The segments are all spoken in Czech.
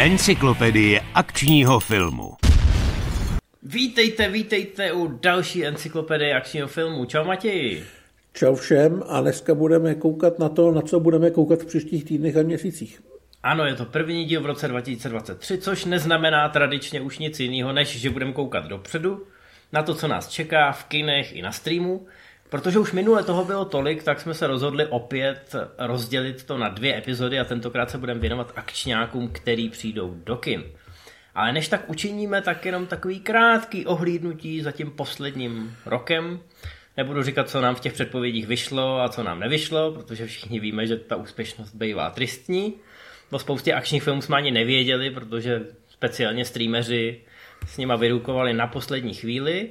Encyklopedie akčního filmu. Vítejte, vítejte u další encyklopedie akčního filmu. Čau Matěji. Čau všem a dneska budeme koukat na to, na co budeme koukat v příštích týdnech a měsících. Ano, je to první díl v roce 2023, což neznamená tradičně už nic jiného, než že budeme koukat dopředu na to, co nás čeká v kinech i na streamu. Protože už minule toho bylo tolik, tak jsme se rozhodli opět rozdělit to na dvě epizody a tentokrát se budeme věnovat akčňákům, který přijdou do kin. Ale než tak učiníme, tak jenom takový krátký ohlídnutí za tím posledním rokem. Nebudu říkat, co nám v těch předpovědích vyšlo a co nám nevyšlo, protože všichni víme, že ta úspěšnost bývá tristní. O spoustě akčních filmů jsme ani nevěděli, protože speciálně streameři s nima vyrukovali na poslední chvíli.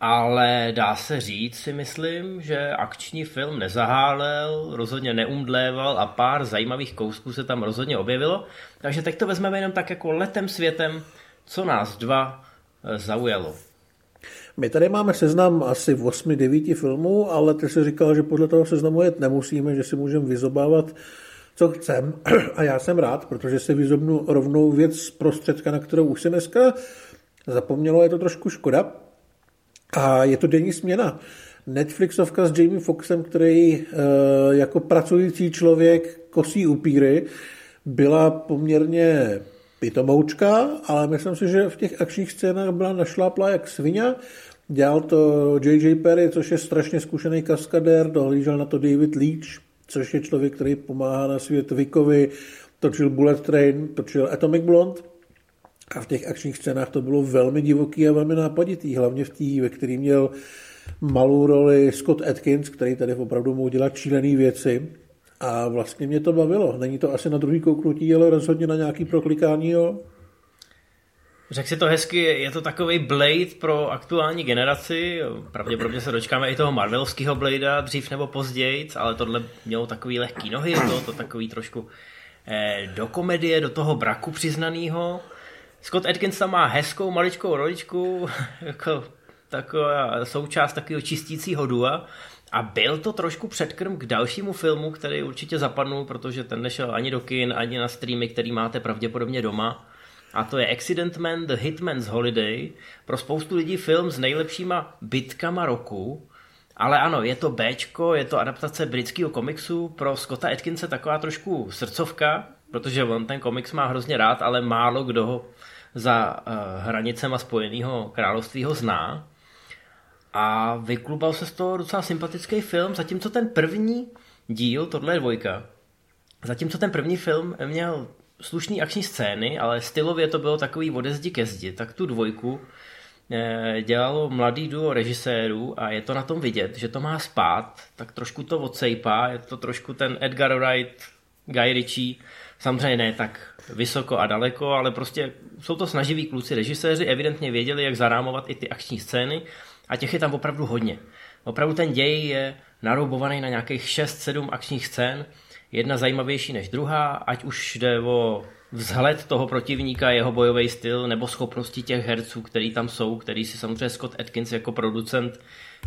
Ale dá se říct si myslím, že akční film nezahálel, rozhodně neumdléval a pár zajímavých kousků se tam rozhodně objevilo. Takže teď to vezmeme jenom tak jako letem světem, co nás dva eh, zaujalo. My tady máme seznam asi 8-9 filmů, ale ty si říkal, že podle toho seznamu jet nemusíme, že si můžeme vyzobávat, co chcem. A já jsem rád, protože si vyzobnu rovnou věc z prostředka, na kterou už se dneska zapomnělo, je to trošku škoda, a je to denní směna. Netflixovka s Jamie Foxem, který e, jako pracující člověk kosí upíry, byla poměrně pitomoučka, ale myslím si, že v těch akčních scénách byla našláplá jak svině. Dělal to J.J. Perry, což je strašně zkušený kaskadér, dohlížel na to David Leach, což je člověk, který pomáhá na svět Vickovi, točil Bullet Train, točil Atomic Blonde, a v těch akčních scénách to bylo velmi divoký a velmi nápaditý, hlavně v té, ve který měl malou roli Scott Atkins, který tady opravdu mohl dělat šílené věci. A vlastně mě to bavilo. Není to asi na druhý kouknutí, ale rozhodně na nějaký proklikání, jo. Řekl si to hezky, je to takový Blade pro aktuální generaci. Pravděpodobně se dočkáme i toho Marvelovského Bladea dřív nebo později, ale tohle mělo takový lehký nohy, to, to takový trošku eh, do komedie, do toho braku přiznaného. Scott Atkins tam má hezkou maličkou roličku, jako taková součást takového čistícího dua. A byl to trošku předkrm k dalšímu filmu, který určitě zapadnul, protože ten nešel ani do kin, ani na streamy, který máte pravděpodobně doma. A to je Accident Man, The Hitman's Holiday. Pro spoustu lidí film s nejlepšíma bitkama roku. Ale ano, je to Bčko, je to adaptace britského komiksu. Pro Scotta Atkinse taková trošku srdcovka, protože on ten komiks má hrozně rád, ale málo kdo ho za uh, hranicema Spojeného království ho zná. A vyklubal se z toho docela sympatický film, zatímco ten první díl, tohle je dvojka, zatímco ten první film měl slušný akční scény, ale stylově to bylo takový ode zdi ke zdi, tak tu dvojku eh, dělalo mladý duo režisérů a je to na tom vidět, že to má spát, tak trošku to odsejpá, je to trošku ten Edgar Wright, Guy Ritchie, samozřejmě ne tak vysoko a daleko, ale prostě jsou to snaživí kluci režiséři, evidentně věděli, jak zarámovat i ty akční scény a těch je tam opravdu hodně. Opravdu ten děj je naroubovaný na nějakých 6-7 akčních scén, jedna zajímavější než druhá, ať už jde o vzhled toho protivníka, jeho bojový styl nebo schopnosti těch herců, který tam jsou, který si samozřejmě Scott Atkins jako producent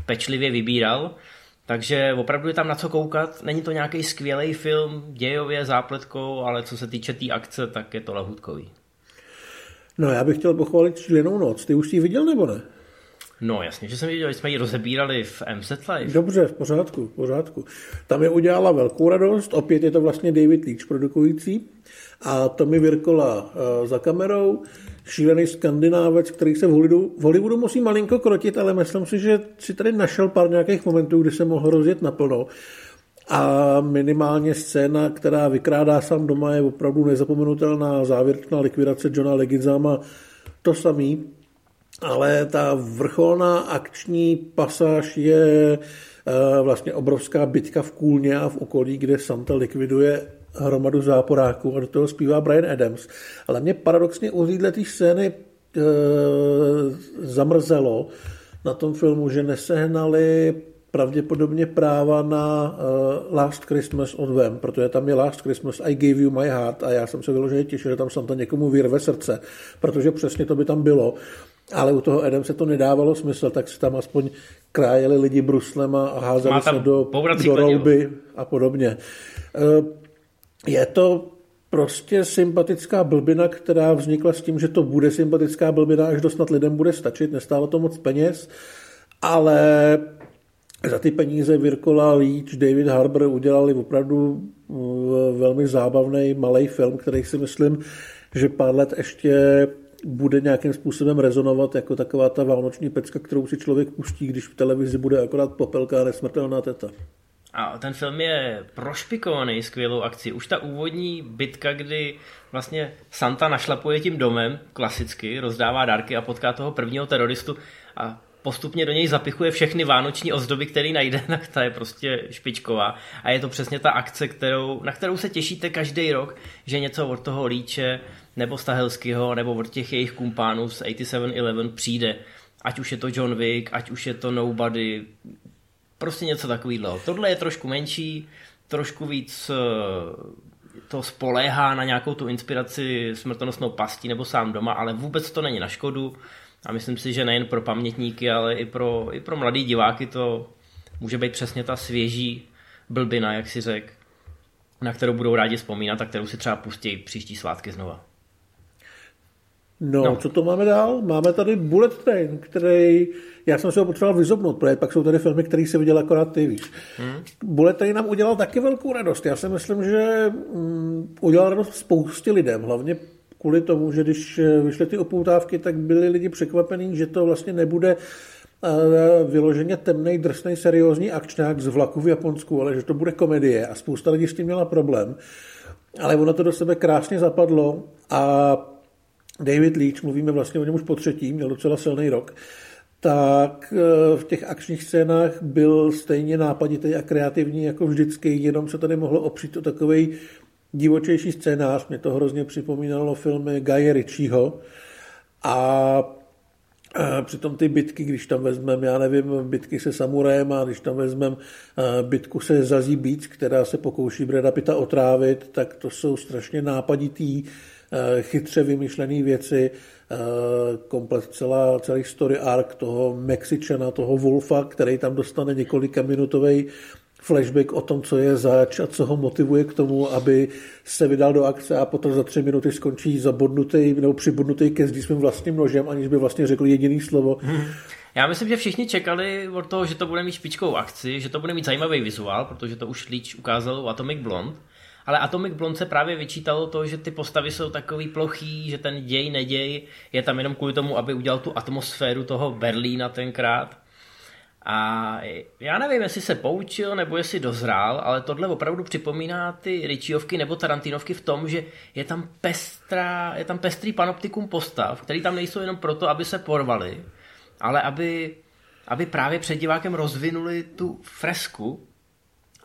pečlivě vybíral. Takže opravdu je tam na co koukat. Není to nějaký skvělý film, dějově, zápletkou, ale co se týče té tý akce, tak je to lahutkový. No já bych chtěl pochválit Šílenou noc. Ty už ji viděl nebo ne? No jasně, že jsem viděl, že jsme ji rozebírali v MZ Live. Dobře, v pořádku, v pořádku. Tam je udělala velkou radost, opět je to vlastně David Leach produkující a Tommy Virkola uh, za kamerou, šílený skandinávec, který se v Hollywoodu, v Hollywoodu musí malinko krotit, ale myslím si, že si tady našel pár nějakých momentů, kdy se mohl rozjet naplno. A minimálně scéna, která vykrádá sám doma, je opravdu nezapomenutelná závěrečná likvidace Johna Legidzama, to samý. Ale ta vrcholná akční pasáž je eh, vlastně obrovská bitka v Kůlně a v okolí, kde Santa likviduje hromadu záporáků a do toho zpívá Brian Adams. Ale mě paradoxně u této scény e, zamrzelo na tom filmu, že nesehnali pravděpodobně práva na uh, Last Christmas od Vem, protože tam je Last Christmas, I gave you my heart a já jsem se vyloženě těšil, že tam Santa někomu vyrve srdce, protože přesně to by tam bylo. Ale u toho Adam se to nedávalo smysl, tak si tam aspoň krájeli lidi bruslem a házeli se do, do rouby a podobně. Uh, je to prostě sympatická blbina, která vznikla s tím, že to bude sympatická blbina, až to snad lidem bude stačit, nestálo to moc peněz, ale za ty peníze Virkola, Leach, David Harbour udělali opravdu velmi zábavný malý film, který si myslím, že pár let ještě bude nějakým způsobem rezonovat jako taková ta vánoční pecka, kterou si člověk pustí, když v televizi bude akorát popelka a nesmrtelná teta. A ten film je prošpikovaný skvělou akcí. Už ta úvodní bitka, kdy vlastně Santa našlapuje tím domem, klasicky, rozdává dárky a potká toho prvního teroristu a postupně do něj zapichuje všechny vánoční ozdoby, který najde, na ta je prostě špičková. A je to přesně ta akce, kterou, na kterou se těšíte každý rok, že něco od toho líče, nebo Stahelského, nebo od těch jejich kumpánů z 8711 přijde. Ať už je to John Wick, ať už je to Nobody, prostě něco takového. Tohle je trošku menší, trošku víc eh, to spoléhá na nějakou tu inspiraci smrtonosnou pastí nebo sám doma, ale vůbec to není na škodu. A myslím si, že nejen pro pamětníky, ale i pro, i pro mladý diváky to může být přesně ta svěží blbina, jak si řek, na kterou budou rádi vzpomínat a kterou si třeba pustí příští svátky znova. No, no, co to máme dál? Máme tady Bullet Train, který, já jsem si ho potřeboval vyzobnout, protože pak jsou tady filmy, které si viděl akorát ty, víš. Hmm. Bullet Train nám udělal taky velkou radost. Já si myslím, že um, udělal radost spoustě lidem, hlavně kvůli tomu, že když eh, vyšly ty opoutávky, tak byli lidi překvapení, že to vlastně nebude uh, vyloženě temný, drsný, seriózní akčňák z vlaku v Japonsku, ale že to bude komedie a spousta lidí s tím měla problém. Ale ono to do sebe krásně zapadlo a David Leach, mluvíme vlastně o něm už po třetí, měl docela silný rok, tak eh, v těch akčních scénách byl stejně nápaditý a kreativní jako vždycky, jenom se tady mohlo opřít o takový divočejší scénář. Mě to hrozně připomínalo filmy Guy Ritchieho a Přitom ty bitky, když tam vezmeme, já nevím, bitky se samurajem a když tam vezmeme bitku se Zazí Beats, která se pokouší Breda Pitta otrávit, tak to jsou strašně nápaditý Eh, chytře vymyšlené věci, eh, komplet celá, celý story arc toho Mexičana, toho Wolfa, který tam dostane několika minutový flashback o tom, co je zač a co ho motivuje k tomu, aby se vydal do akce a potom za tři minuty skončí zabodnutý nebo přibodnutý ke zdi svým vlastním nožem, aniž by vlastně řekl jediný slovo. Hmm. Já myslím, že všichni čekali od toho, že to bude mít špičkou akci, že to bude mít zajímavý vizuál, protože to už Leach ukázal u Atomic Blonde. Ale Atomic Blonde se právě vyčítalo to, že ty postavy jsou takový plochý, že ten děj, neděj je tam jenom kvůli tomu, aby udělal tu atmosféru toho Berlína tenkrát. A já nevím, jestli se poučil nebo jestli dozrál, ale tohle opravdu připomíná ty Richiovky nebo Tarantinovky v tom, že je tam, pestrá, je tam pestrý panoptikum postav, který tam nejsou jenom proto, aby se porvali, ale aby, aby právě před divákem rozvinuli tu fresku,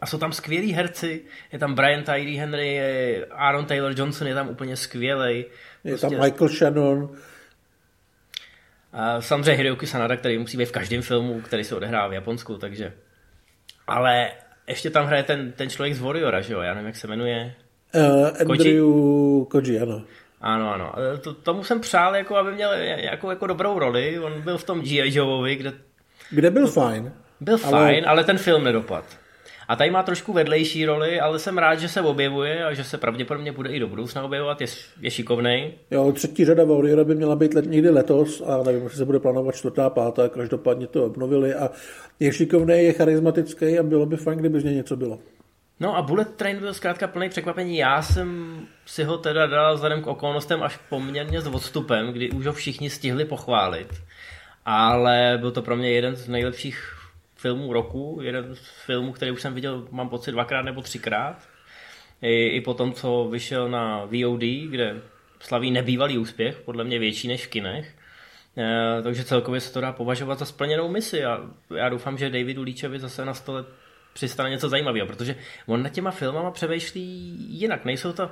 a jsou tam skvělí herci, je tam Brian Tyree Henry, je Aaron Taylor Johnson je tam úplně skvělý. Je prostě... tam Michael Shannon. A samozřejmě Hiroyuki Sanada, který musí být v každém filmu, který se odehrává v Japonsku, takže... Ale ještě tam hraje ten, ten člověk z Warriora, že jo? Já nevím, jak se jmenuje. Uh, Andrew Koji? Koji, ano. Ano, ano. To, tomu jsem přál, jako, aby měl jako, jako dobrou roli. On byl v tom G.I. Joeovi, kde... Kde byl fajn. Byl ale... fajn, ale ten film nedopad. A tady má trošku vedlejší roli, ale jsem rád, že se objevuje a že se pravděpodobně bude i do budoucna objevovat, je, je šikovnej. Jo, třetí řada Warriora by měla být let, někdy letos a nevím, jestli se bude plánovat čtvrtá, pátá, každopádně to obnovili a je šikovný, je charismatický a bylo by fajn, kdyby z něj něco bylo. No a Bullet Train byl zkrátka plný překvapení. Já jsem si ho teda dal vzhledem k okolnostem až poměrně s odstupem, kdy už ho všichni stihli pochválit. Ale byl to pro mě jeden z nejlepších filmů roku, jeden z filmů, který už jsem viděl, mám pocit, dvakrát nebo třikrát. I, i po tom, co vyšel na VOD, kde slaví nebývalý úspěch, podle mě větší než v kinech. E, takže celkově se to dá považovat za splněnou misi a já doufám, že Davidu Líčevi zase na stole přistane něco zajímavého, protože on na těma filmama přemýšlí jinak. Nejsou to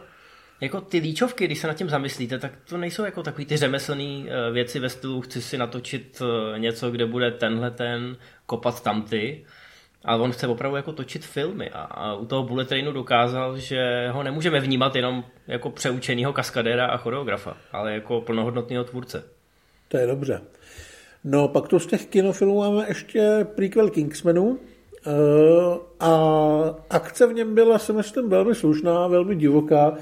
jako ty líčovky, když se nad tím zamyslíte, tak to nejsou jako takový ty řemeslné eh, věci ve stylu chci si natočit eh, něco, kde bude tenhle ten kopat tamty, ale on chce opravdu jako točit filmy a, a u toho Bullet Trainu dokázal, že ho nemůžeme vnímat jenom jako přeučenýho kaskadéra a choreografa, ale jako plnohodnotného tvůrce. To je dobře. No, pak tu z těch kinofilmů máme ještě prequel Kingsmanu, Uh, a akce v něm byla, si myslím, velmi slušná, velmi divoká.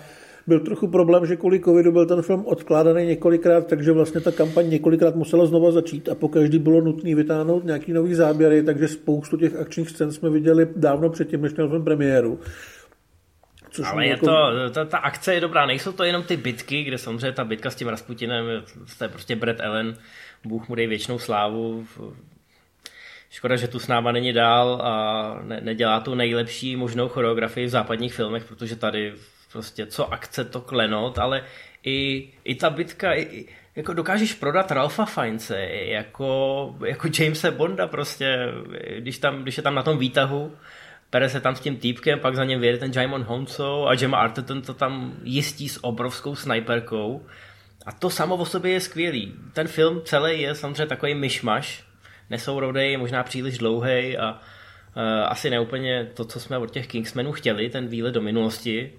Byl trochu problém, že kvůli covidu byl ten film odkládaný několikrát, takže vlastně ta kampaň několikrát musela znova začít a po každý bylo nutné vytáhnout nějaký nový záběry, takže spoustu těch akčních scén jsme viděli dávno předtím, než měl film premiéru. Což Ale je jako... to, ta, ta akce je dobrá, nejsou to jenom ty bitky, kde samozřejmě ta bitka s tím Rasputinem, to je prostě Brett Allen, Bůh mu dej věčnou slávu, Škoda, že tu s náma není dál a ne, nedělá tu nejlepší možnou choreografii v západních filmech, protože tady prostě co akce, to klenot, ale i, i ta bitka, i, jako dokážeš prodat Ralfa Finece jako, jako Jamesa Bonda prostě, když, tam, když je tam na tom výtahu, pere se tam s tím týpkem, pak za něm vyjede ten Jaimon Honso a Gemma Arterton to tam jistí s obrovskou sniperkou. A to samo o sobě je skvělý. Ten film celý je samozřejmě takový myšmaš, nesourodej, možná příliš dlouhý a uh, asi neúplně to, co jsme od těch Kingsmenů chtěli, ten výlet do minulosti,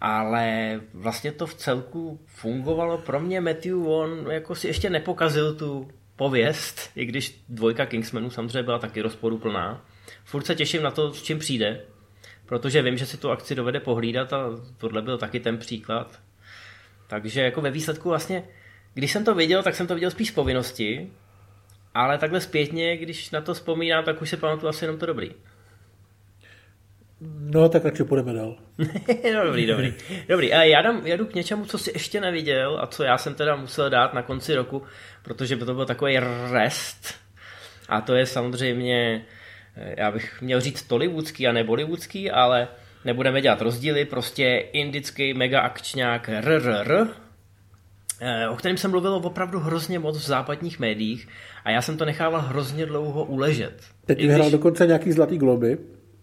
ale vlastně to v celku fungovalo. Pro mě Matthew Vaughn jako si ještě nepokazil tu pověst, i když dvojka Kingsmenů samozřejmě byla taky rozporuplná. Furt se těším na to, s čím přijde, protože vím, že si tu akci dovede pohlídat a tohle byl taky ten příklad. Takže jako ve výsledku vlastně, když jsem to viděl, tak jsem to viděl spíš z povinnosti, ale takhle zpětně, když na to vzpomínám, tak už se pamatuju asi jenom to dobrý. No, tak radši půjdeme dál. no, dobrý, dobrý. Dobrý, a já, dám, já jdu k něčemu, co si ještě neviděl a co já jsem teda musel dát na konci roku, protože by to byl takový rest. A to je samozřejmě, eh, já bych měl říct tollywoodský a ne bollywoodský, ale nebudeme dělat rozdíly, prostě indický mega akčňák RRR, eh, o kterém jsem mluvil opravdu hrozně moc v západních médiích a já jsem to nechával hrozně dlouho uležet. Teď vyhrál když... dokonce nějaký zlatý globy.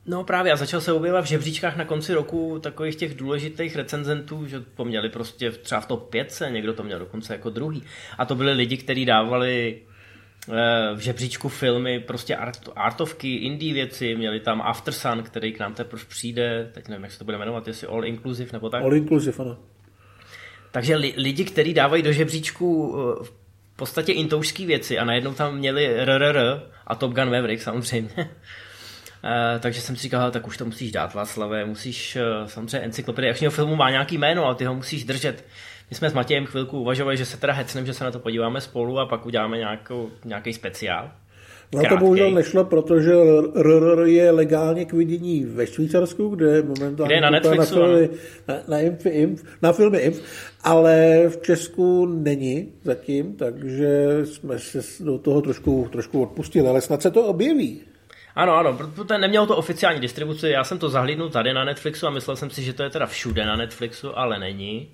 No právě a začal se objevovat v žebříčkách na konci roku takových těch důležitých recenzentů, že to měli prostě třeba v top 5, někdo to měl dokonce jako druhý. A to byli lidi, kteří dávali eh, v žebříčku filmy, prostě art, artovky, indie věci, měli tam After Sun, který k nám teprve přijde, teď nevím, jak se to bude jmenovat, jestli All Inclusive nebo tak. All Inclusive, ano. Takže li, lidi, kteří dávají do žebříčku eh, v podstatě intoušský věci a najednou tam měli RRR a Top Gun Maverick samozřejmě. Uh, takže jsem si říkal, tak už to musíš dát, Václave, musíš, uh, samozřejmě encyklopedie akčního filmu má nějaký jméno, ale ty ho musíš držet. My jsme s Matějem chvilku uvažovali, že se teda hecnem, že se na to podíváme spolu a pak uděláme nějakou, nějaký speciál. No to bohužel nešlo, protože RRR je legálně k vidění ve Švýcarsku, kde momentálně kde je na Netflixu, na, filmy, na, na, Inf, na filmy Inf, ale v Česku není zatím, takže jsme se do toho trošku, trošku odpustili, ale snad se to objeví. Ano, ano, protože nemělo to oficiální distribuci, já jsem to zahlídnul tady na Netflixu a myslel jsem si, že to je teda všude na Netflixu, ale není.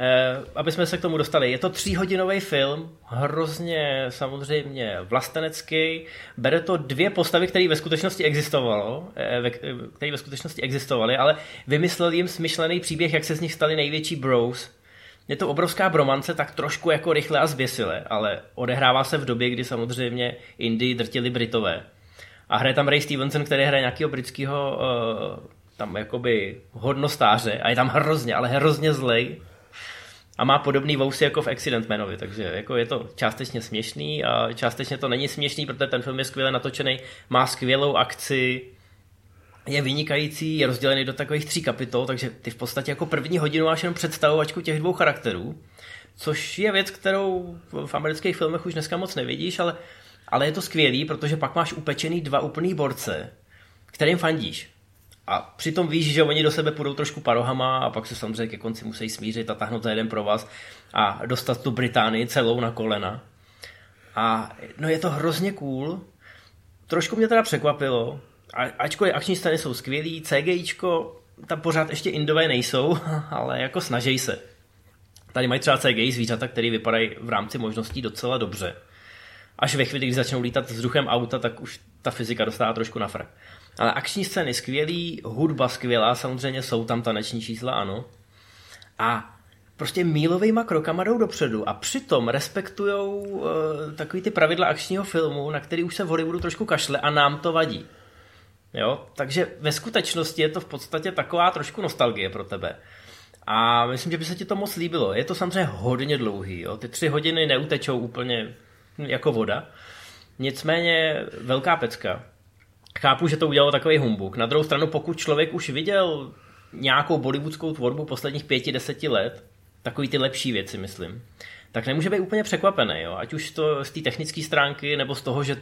Eh, aby jsme se k tomu dostali. Je to tříhodinový film, hrozně samozřejmě vlastenecký. Bere to dvě postavy, které ve skutečnosti existovalo, eh, které ve skutečnosti existovaly, ale vymyslel jim smyšlený příběh, jak se z nich stali největší bros. Je to obrovská bromance, tak trošku jako rychle a zběsile, ale odehrává se v době, kdy samozřejmě Indii drtili Britové. A hraje tam Ray Stevenson, který hraje nějakého britského uh, tam jakoby hodnostáře a je tam hrozně, ale hrozně zlej. A má podobný vousy jako v Accident Manovi, takže jako je to částečně směšný a částečně to není směšný, protože ten film je skvěle natočený, má skvělou akci, je vynikající, je rozdělený do takových tří kapitol, takže ty v podstatě jako první hodinu máš jenom představovačku těch dvou charakterů, což je věc, kterou v amerických filmech už dneska moc nevidíš, ale ale je to skvělý, protože pak máš upečený dva úplný borce, kterým fandíš. A přitom víš, že oni do sebe půjdou trošku parohama a pak se samozřejmě ke konci musí smířit a tahnout za jeden pro vás a dostat tu Británii celou na kolena. A no je to hrozně cool. Trošku mě teda překvapilo, a, ačkoliv akční scény jsou skvělý, CGIčko, tam pořád ještě indové nejsou, ale jako snaží se. Tady mají třeba CGI zvířata, které vypadají v rámci možností docela dobře až ve chvíli, kdy začnou lítat vzduchem auta, tak už ta fyzika dostává trošku na frak. Ale akční scény skvělý, hudba skvělá, samozřejmě jsou tam taneční čísla, ano. A prostě mílovejma krokama jdou dopředu a přitom respektujou uh, takový ty pravidla akčního filmu, na který už se v Hollywoodu trošku kašle a nám to vadí. Jo? Takže ve skutečnosti je to v podstatě taková trošku nostalgie pro tebe. A myslím, že by se ti to moc líbilo. Je to samozřejmě hodně dlouhý. Jo? Ty tři hodiny neutečou úplně jako voda. Nicméně velká pecka. Chápu, že to udělalo takový humbuk. Na druhou stranu, pokud člověk už viděl nějakou bollywoodskou tvorbu posledních pěti, deseti let, takový ty lepší věci, myslím, tak nemůže být úplně překvapený, jo? ať už to z té technické stránky, nebo z toho, že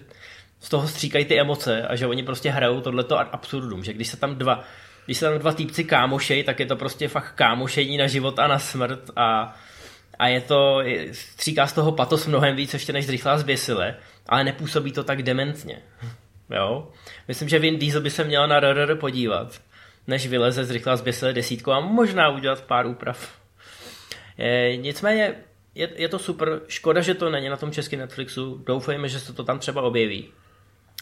z toho stříkají ty emoce a že oni prostě hrajou tohleto absurdum, že když se tam dva, když se tam dva týpci kámošej, tak je to prostě fakt kámošení na život a na smrt a, a je to, stříká z toho patos mnohem víc ještě než zrychlá zběsile, ale nepůsobí to tak dementně. Jo? Myslím, že Vin Diesel by se měl na RRR podívat, než vyleze zrychlá zběsile desítku a možná udělat pár úprav. E, nicméně je, je to super, škoda, že to není na tom českém Netflixu, doufejme, že se to tam třeba objeví.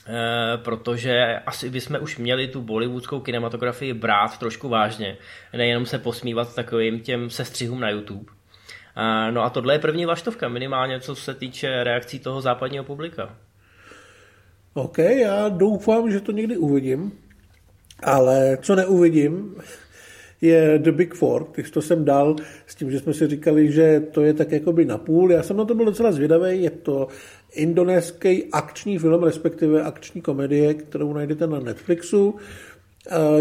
E, protože asi bychom už měli tu bollywoodskou kinematografii brát trošku vážně, nejenom se posmívat takovým těm sestřihům na YouTube. No a tohle je první vaštovka, minimálně co se týče reakcí toho západního publika. OK, já doufám, že to někdy uvidím, ale co neuvidím, je The Big Four, když to jsem dal s tím, že jsme si říkali, že to je tak jakoby na půl. Já jsem na to byl docela zvědavý, je to indonéský akční film, respektive akční komedie, kterou najdete na Netflixu.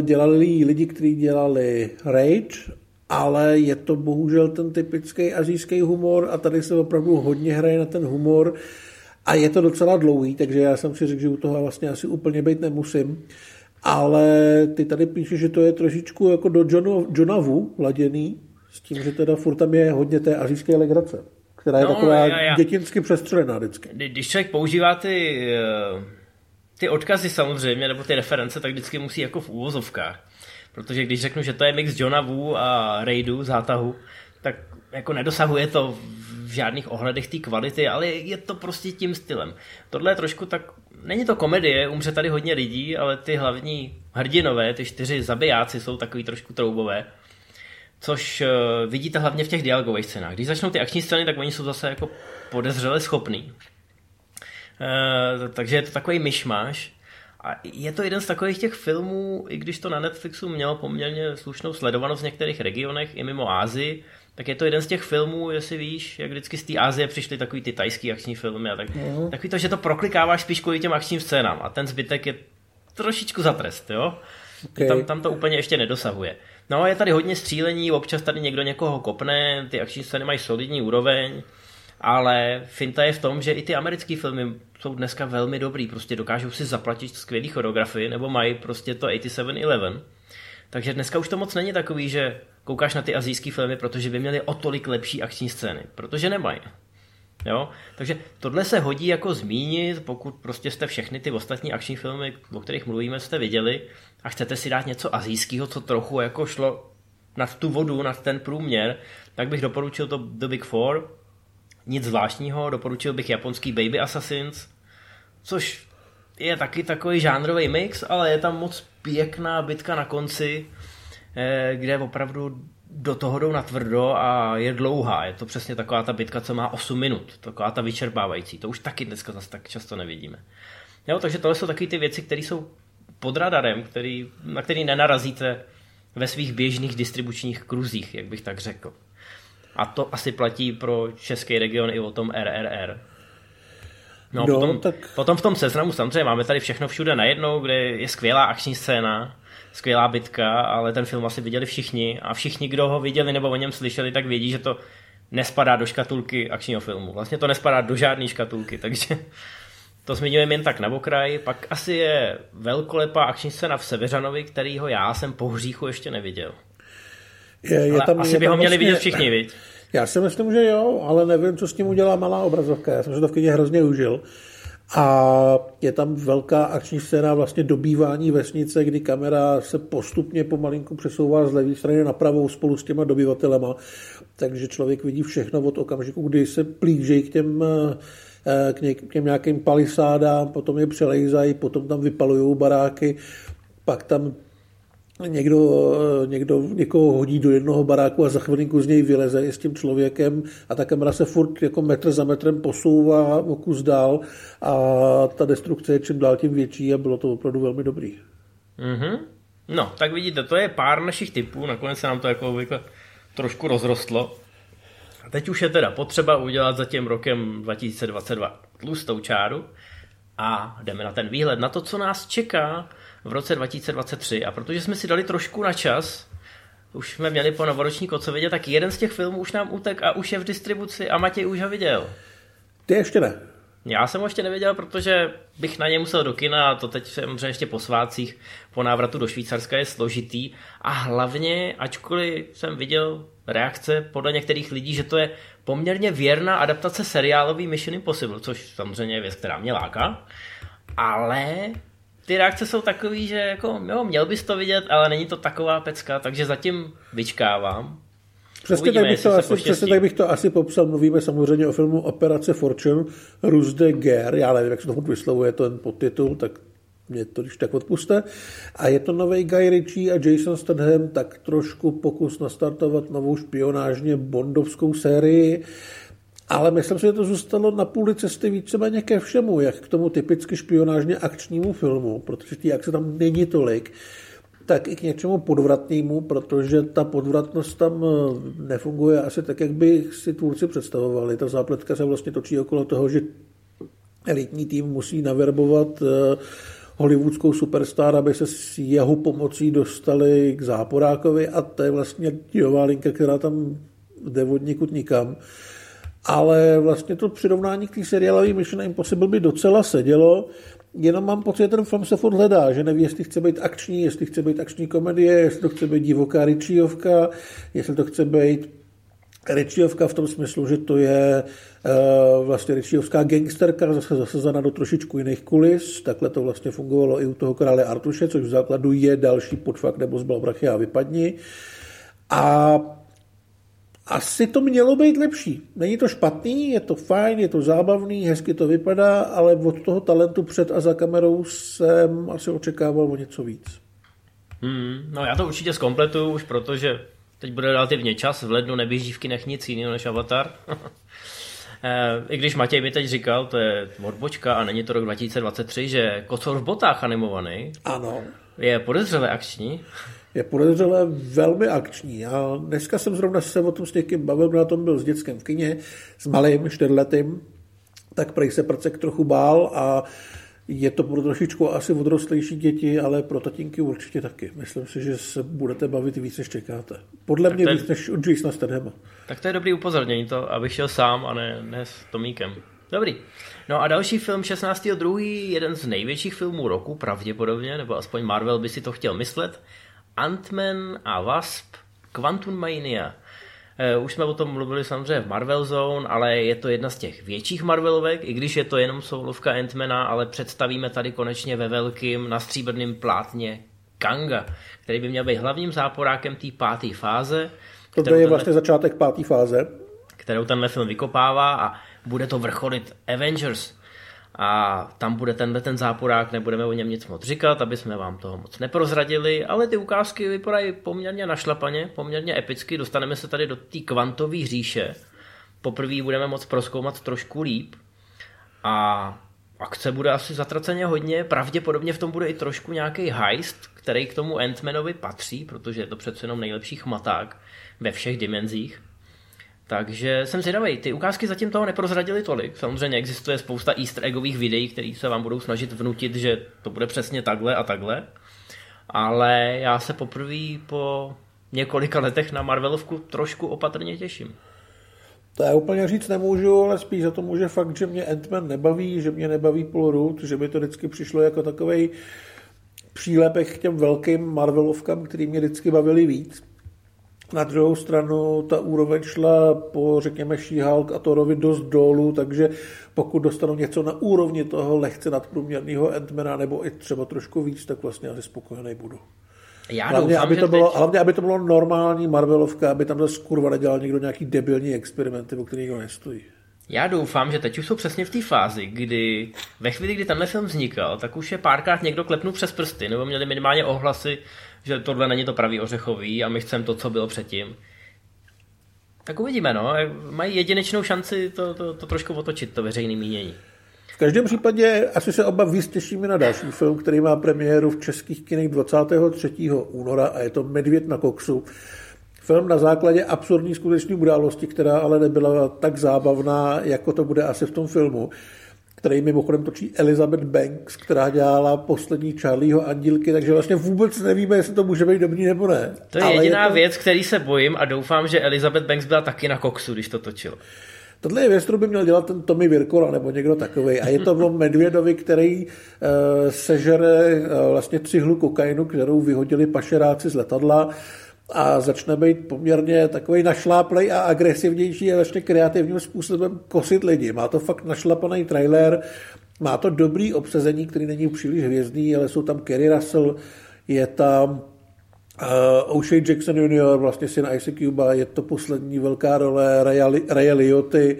Dělali lidi, kteří dělali Rage, ale je to bohužel ten typický azijský humor a tady se opravdu hodně hraje na ten humor a je to docela dlouhý, takže já jsem si řekl, že u toho vlastně asi úplně být nemusím. Ale ty tady píšeš, že to je trošičku jako do Johnu, Johna Wu laděný, s tím, že teda furt tam je hodně té azijské legrace, která je no, taková já, já. dětinsky přestřelená vždycky. Když člověk používá ty, eh, ty odkazy samozřejmě, nebo ty reference, tak vždycky musí jako v úvozovkách. Protože když řeknu, že to je mix Johna Wu a Raidu, zátahu, tak jako nedosahuje to v žádných ohledech té kvality, ale je to prostě tím stylem. Tohle je trošku tak, není to komedie, umře tady hodně lidí, ale ty hlavní hrdinové, ty čtyři zabijáci jsou takový trošku troubové, což uh, vidíte hlavně v těch dialogových scénách. Když začnou ty akční scény, tak oni jsou zase jako podezřele schopný. Uh, takže je to takový myšmaš. A je to jeden z takových těch filmů, i když to na Netflixu mělo poměrně slušnou sledovanost v některých regionech i mimo Ázii, tak je to jeden z těch filmů, jestli víš, jak vždycky z té Asie přišly takový ty tajský akční filmy a tak. Mm. Takový to, že to proklikáváš spíš kvůli těm akčním scénám a ten zbytek je trošičku za trest, jo? Okay. Tam, tam to úplně ještě nedosahuje. No, je tady hodně střílení, občas tady někdo někoho kopne, ty akční scény mají solidní úroveň, ale finta je v tom, že i ty americké filmy jsou dneska velmi dobrý, prostě dokážou si zaplatit skvělý choreografii, nebo mají prostě to 8711. Takže dneska už to moc není takový, že koukáš na ty azijské filmy, protože by měly o tolik lepší akční scény, protože nemají. Jo? Takže tohle se hodí jako zmínit, pokud prostě jste všechny ty ostatní akční filmy, o kterých mluvíme, jste viděli a chcete si dát něco azijského, co trochu jako šlo nad tu vodu, nad ten průměr, tak bych doporučil to The Big Four. Nic zvláštního, doporučil bych japonský Baby Assassins, což je taky takový žánrový mix, ale je tam moc pěkná bitka na konci, eh, kde opravdu do toho jdou na tvrdo a je dlouhá. Je to přesně taková ta bitka, co má 8 minut. Taková ta vyčerpávající. To už taky dneska zase tak často nevidíme. Jo, takže tohle jsou taky ty věci, které jsou pod radarem, který, na který nenarazíte ve svých běžných distribučních kruzích, jak bych tak řekl. A to asi platí pro český region i o tom RRR. No, no potom, tak... potom v tom seznamu samozřejmě máme tady všechno všude najednou, kde je skvělá akční scéna, skvělá bitka, ale ten film asi viděli všichni a všichni, kdo ho viděli nebo o něm slyšeli, tak vědí, že to nespadá do škatulky akčního filmu. Vlastně to nespadá do žádné škatulky, takže to zmiňujeme jen tak na okraj. Pak asi je velkolepá akční scéna v Seveřanovi, kterýho já jsem po hříchu ještě neviděl. Je, je tam, asi je by ho měli vlastně... vidět všichni, viď? Já si myslím, že jo, ale nevím, co s tím udělá malá obrazovka. Já jsem se to v kyně hrozně užil. A je tam velká akční scéna vlastně dobývání vesnice, kdy kamera se postupně pomalinku přesouvá z levé strany na pravou spolu s těma dobyvatelema. Takže člověk vidí všechno od okamžiku, kdy se plížejí k těm eh, k těm nějakým palisádám, potom je přelejzají, potom tam vypalují baráky, pak tam někdo, někdo někoho hodí do jednoho baráku a za chvilinku z něj vyleze i s tím člověkem a ta kamera se furt jako metr za metrem posouvá o kus dál a ta destrukce je čím dál tím větší a bylo to opravdu velmi dobrý. Mm-hmm. No, tak vidíte, to je pár našich typů, nakonec se nám to jako obvykle trošku rozrostlo. A teď už je teda potřeba udělat za tím rokem 2022 tlustou čáru a jdeme na ten výhled, na to, co nás čeká v roce 2023. A protože jsme si dali trošku na čas, už jsme měli po novoroční kocovidě, tak jeden z těch filmů už nám utek a už je v distribuci a Matěj už ho viděl. Ty ještě ne. Já jsem ho ještě nevěděl, protože bych na ně musel do kina a to teď samozřejmě ještě po svácích po návratu do Švýcarska je složitý a hlavně, ačkoliv jsem viděl reakce podle některých lidí, že to je poměrně věrná adaptace seriálový Mission Impossible, což samozřejmě je věc, která mě láká, ale ty reakce jsou takový, že jako, jo, měl bys to vidět, ale není to taková pecka, takže zatím vyčkávám. Přesně, tak bych, to asi, přesně tak bych to asi popsal. Mluvíme samozřejmě o filmu Operace Fortune, Rus de Guerre, já nevím, jak se tomu vyslovuje ten podtitul, tak mě to když tak odpuste. A je to nový Guy Ritchie a Jason Statham, tak trošku pokus nastartovat novou špionážně bondovskou sérii. Ale myslím si, že to zůstalo na půli cesty víceméně ke všemu, jak k tomu typicky špionážně akčnímu filmu, protože ty akce tam není tolik tak i k něčemu podvratnému, protože ta podvratnost tam eh, nefunguje asi tak, jak by si tvůrci představovali. Ta zápletka se vlastně točí okolo toho, že elitní tým musí naverbovat eh, hollywoodskou superstar, aby se s jeho pomocí dostali k záporákovi a to je vlastně dějová linka, která tam jde od nikam. Ale vlastně to přirovnání k té seriálové Mission Impossible by docela sedělo, jenom mám pocit, že ten film se furt hledá, že neví, jestli chce být akční, jestli chce být akční komedie, jestli to chce být divoká Ričiovka, jestli to chce být Ričiovka v tom smyslu, že to je uh, vlastně Ričiovská gangsterka, zase zasazena do trošičku jiných kulis. Takhle to vlastně fungovalo i u toho krále Artuše, což v základu je další podfakt nebo zbal brachy a vypadni. A asi to mělo být lepší. Není to špatný, je to fajn, je to zábavný, hezky to vypadá, ale od toho talentu před a za kamerou jsem asi očekával o něco víc. Hmm, no já to určitě zkompletuju už protože teď bude relativně čas, v lednu neběží v kinech nic jiného než Avatar. Eh, I když Matěj mi teď říkal, to je odbočka a není to rok 2023, že Kocor v botách animovaný ano. je podezřelé akční je podezřelé velmi akční. A dneska jsem zrovna se o tom s někým bavil, na tom byl s dětskem v kině, s malým, čtyřletým, tak prej se prcek trochu bál a je to pro trošičku asi odrostlejší děti, ale pro tatínky určitě taky. Myslím si, že se budete bavit víc, než čekáte. Podle tak mě je, víc než od Jasona Stathama. Tak to je dobrý upozornění, to, abych šel sám a ne, ne s Tomíkem. Dobrý. No a další film 16.2. jeden z největších filmů roku, pravděpodobně, nebo aspoň Marvel by si to chtěl myslet, Ant-Man a Wasp Quantum Mania. Eh, už jsme o tom mluvili samozřejmě v Marvel Zone, ale je to jedna z těch větších Marvelovek, i když je to jenom soulovka Ant-Mana, ale představíme tady konečně ve velkým na stříbrném plátně Kanga, který by měl být hlavním záporákem té páté fáze. To je vlastně začátek páté fáze. Kterou tenhle film vykopává a bude to vrcholit Avengers a tam bude tenhle ten záporák, nebudeme o něm nic moc říkat, aby jsme vám toho moc neprozradili, ale ty ukázky vypadají poměrně našlapaně, poměrně epicky, dostaneme se tady do té kvantové říše, poprvé budeme moc proskoumat trošku líp. A akce bude asi zatraceně hodně, pravděpodobně v tom bude i trošku nějaký heist, který k tomu Ant-Manovi patří, protože je to přece jenom nejlepší chmaták ve všech dimenzích. Takže jsem zvědavý. Ty ukázky zatím toho neprozradili tolik. Samozřejmě existuje spousta easter eggových videí, které se vám budou snažit vnutit, že to bude přesně takhle a takhle. Ale já se poprvé po několika letech na Marvelovku trošku opatrně těším. To já úplně říct nemůžu, ale spíš za to může fakt, že mě Ant-Man nebaví, že mě nebaví Paul Rudd, že by to vždycky přišlo jako takový přílepek k těm velkým Marvelovkám, který mě vždycky bavili víc. Na druhou stranu ta úroveň šla po, řekněme, She-Hulk a Thorovi dost dolů, takže pokud dostanu něco na úrovni toho lehce nadprůměrného Endmana nebo i třeba trošku víc, tak vlastně asi spokojený budu. Já hlavně, doufám, aby to teď... bylo, hlavně, aby to bylo normální Marvelovka, aby tam zase kurva nedělal někdo nějaký debilní experimenty, o kterých ho nestojí. Já doufám, že teď už jsou přesně v té fázi, kdy ve chvíli, kdy tenhle film vznikal, tak už je párkrát někdo klepnul přes prsty, nebo měli minimálně ohlasy, že tohle není to pravý ořechový a my chceme to, co bylo předtím. Tak uvidíme, no. Mají jedinečnou šanci to, to, to trošku otočit, to veřejné mínění. V každém případě asi se oba víc těšíme na další film, který má premiéru v českých kinech 23. února a je to Medvěd na koksu. Film na základě absurdní skutečné události, která ale nebyla tak zábavná, jako to bude asi v tom filmu který mimochodem točí Elizabeth Banks, která dělala poslední Charlieho andílky, takže vlastně vůbec nevíme, jestli to může být dobrý nebo ne. To je Ale jediná je to... věc, který se bojím a doufám, že Elizabeth Banks byla taky na koksu, když to točil. Tohle je věc, kterou by měl dělat ten Tommy Virkola nebo někdo takový. A je to o Medvědovi, který uh, sežere uh, vlastně cihlu kokainu, kterou vyhodili pašeráci z letadla a začne být poměrně takový našláplej a agresivnější a začne kreativním způsobem kosit lidi. Má to fakt našlapaný trailer, má to dobrý obsazení, který není příliš hvězdný, ale jsou tam Kerry Russell, je tam Uh, O'Shea Jackson Jr., vlastně syn Ice Cuba, je to poslední velká role Raya Lioty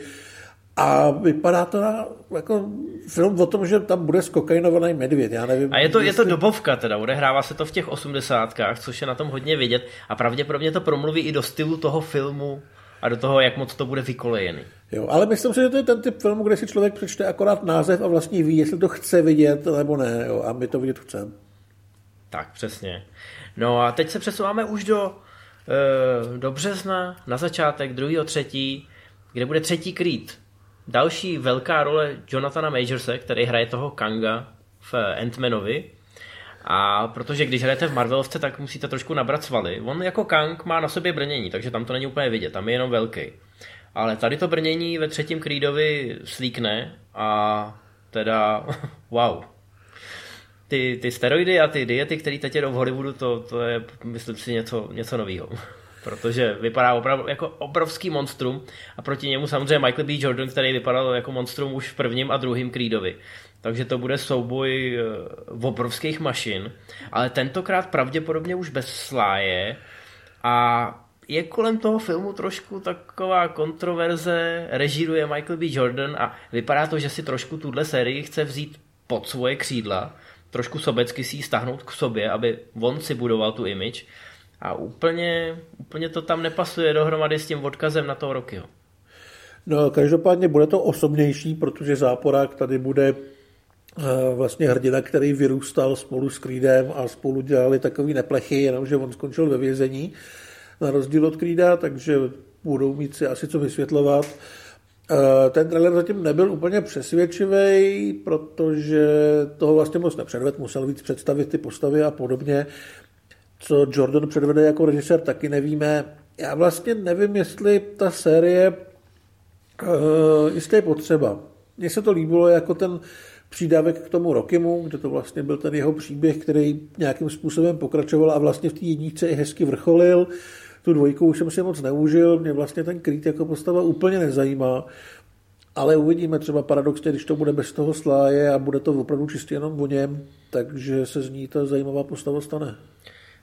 a vypadá to na, jako film o tom, že tam bude skokainovaný medvěd, já nevím. A je to, jestli... je to dobovka teda, odehrává se to v těch osmdesátkách, což je na tom hodně vidět a pravděpodobně to promluví i do stylu toho filmu a do toho, jak moc to bude vykolejený. Jo, ale myslím si, že to je ten typ filmu, kde si člověk přečte akorát název a vlastně ví, jestli to chce vidět nebo ne, jo, a my to vidět chceme. Tak, přesně. No a teď se přesouváme už do, e, do března, na začátek, druhého, třetí, kde bude třetí Creed. Další velká role Jonathana Majorse, který hraje toho Kanga v Ant-Manovi. A protože když hrajete v Marvelovce, tak musíte trošku nabrat svaly. On jako Kang má na sobě brnění, takže tam to není úplně vidět, tam je jenom velký. Ale tady to brnění ve třetím Creedovi slíkne a teda wow ty, ty steroidy a ty diety, které teď jedou v Hollywoodu, to, to je, myslím si, něco, něco nového. Protože vypadá opravdu jako obrovský monstrum a proti němu samozřejmě Michael B. Jordan, který vypadal jako monstrum už v prvním a druhém Creedovi. Takže to bude souboj v eh, obrovských mašin, ale tentokrát pravděpodobně už bez sláje a je kolem toho filmu trošku taková kontroverze, režíruje Michael B. Jordan a vypadá to, že si trošku tuhle sérii chce vzít pod svoje křídla trošku sobecky si ji stáhnout k sobě, aby on si budoval tu image a úplně, úplně to tam nepasuje dohromady s tím odkazem na toho Rockyho. No, každopádně bude to osobnější, protože záporák tady bude eh, vlastně hrdina, který vyrůstal spolu s Creedem a spolu dělali takový neplechy, jenomže on skončil ve vězení na rozdíl od Creeda, takže budou mít si asi co vysvětlovat. Eh, ten trailer zatím nebyl úplně přesvědčivý, protože toho vlastně moc nepředved, musel víc představit ty postavy a podobně. Co Jordan předvede jako režisér, taky nevíme. Já vlastně nevím, jestli ta série uh, jistě je potřeba. Mně se to líbilo jako ten přídavek k tomu Rokimu, kde to vlastně byl ten jeho příběh, který nějakým způsobem pokračoval a vlastně v té jedničce i hezky vrcholil. Tu dvojku už jsem si moc neužil, mě vlastně ten Creed jako postava úplně nezajímá, ale uvidíme třeba paradoxně, když to bude bez toho sláje a bude to opravdu čistě jenom o něm, takže se z ní ta zajímavá postava stane.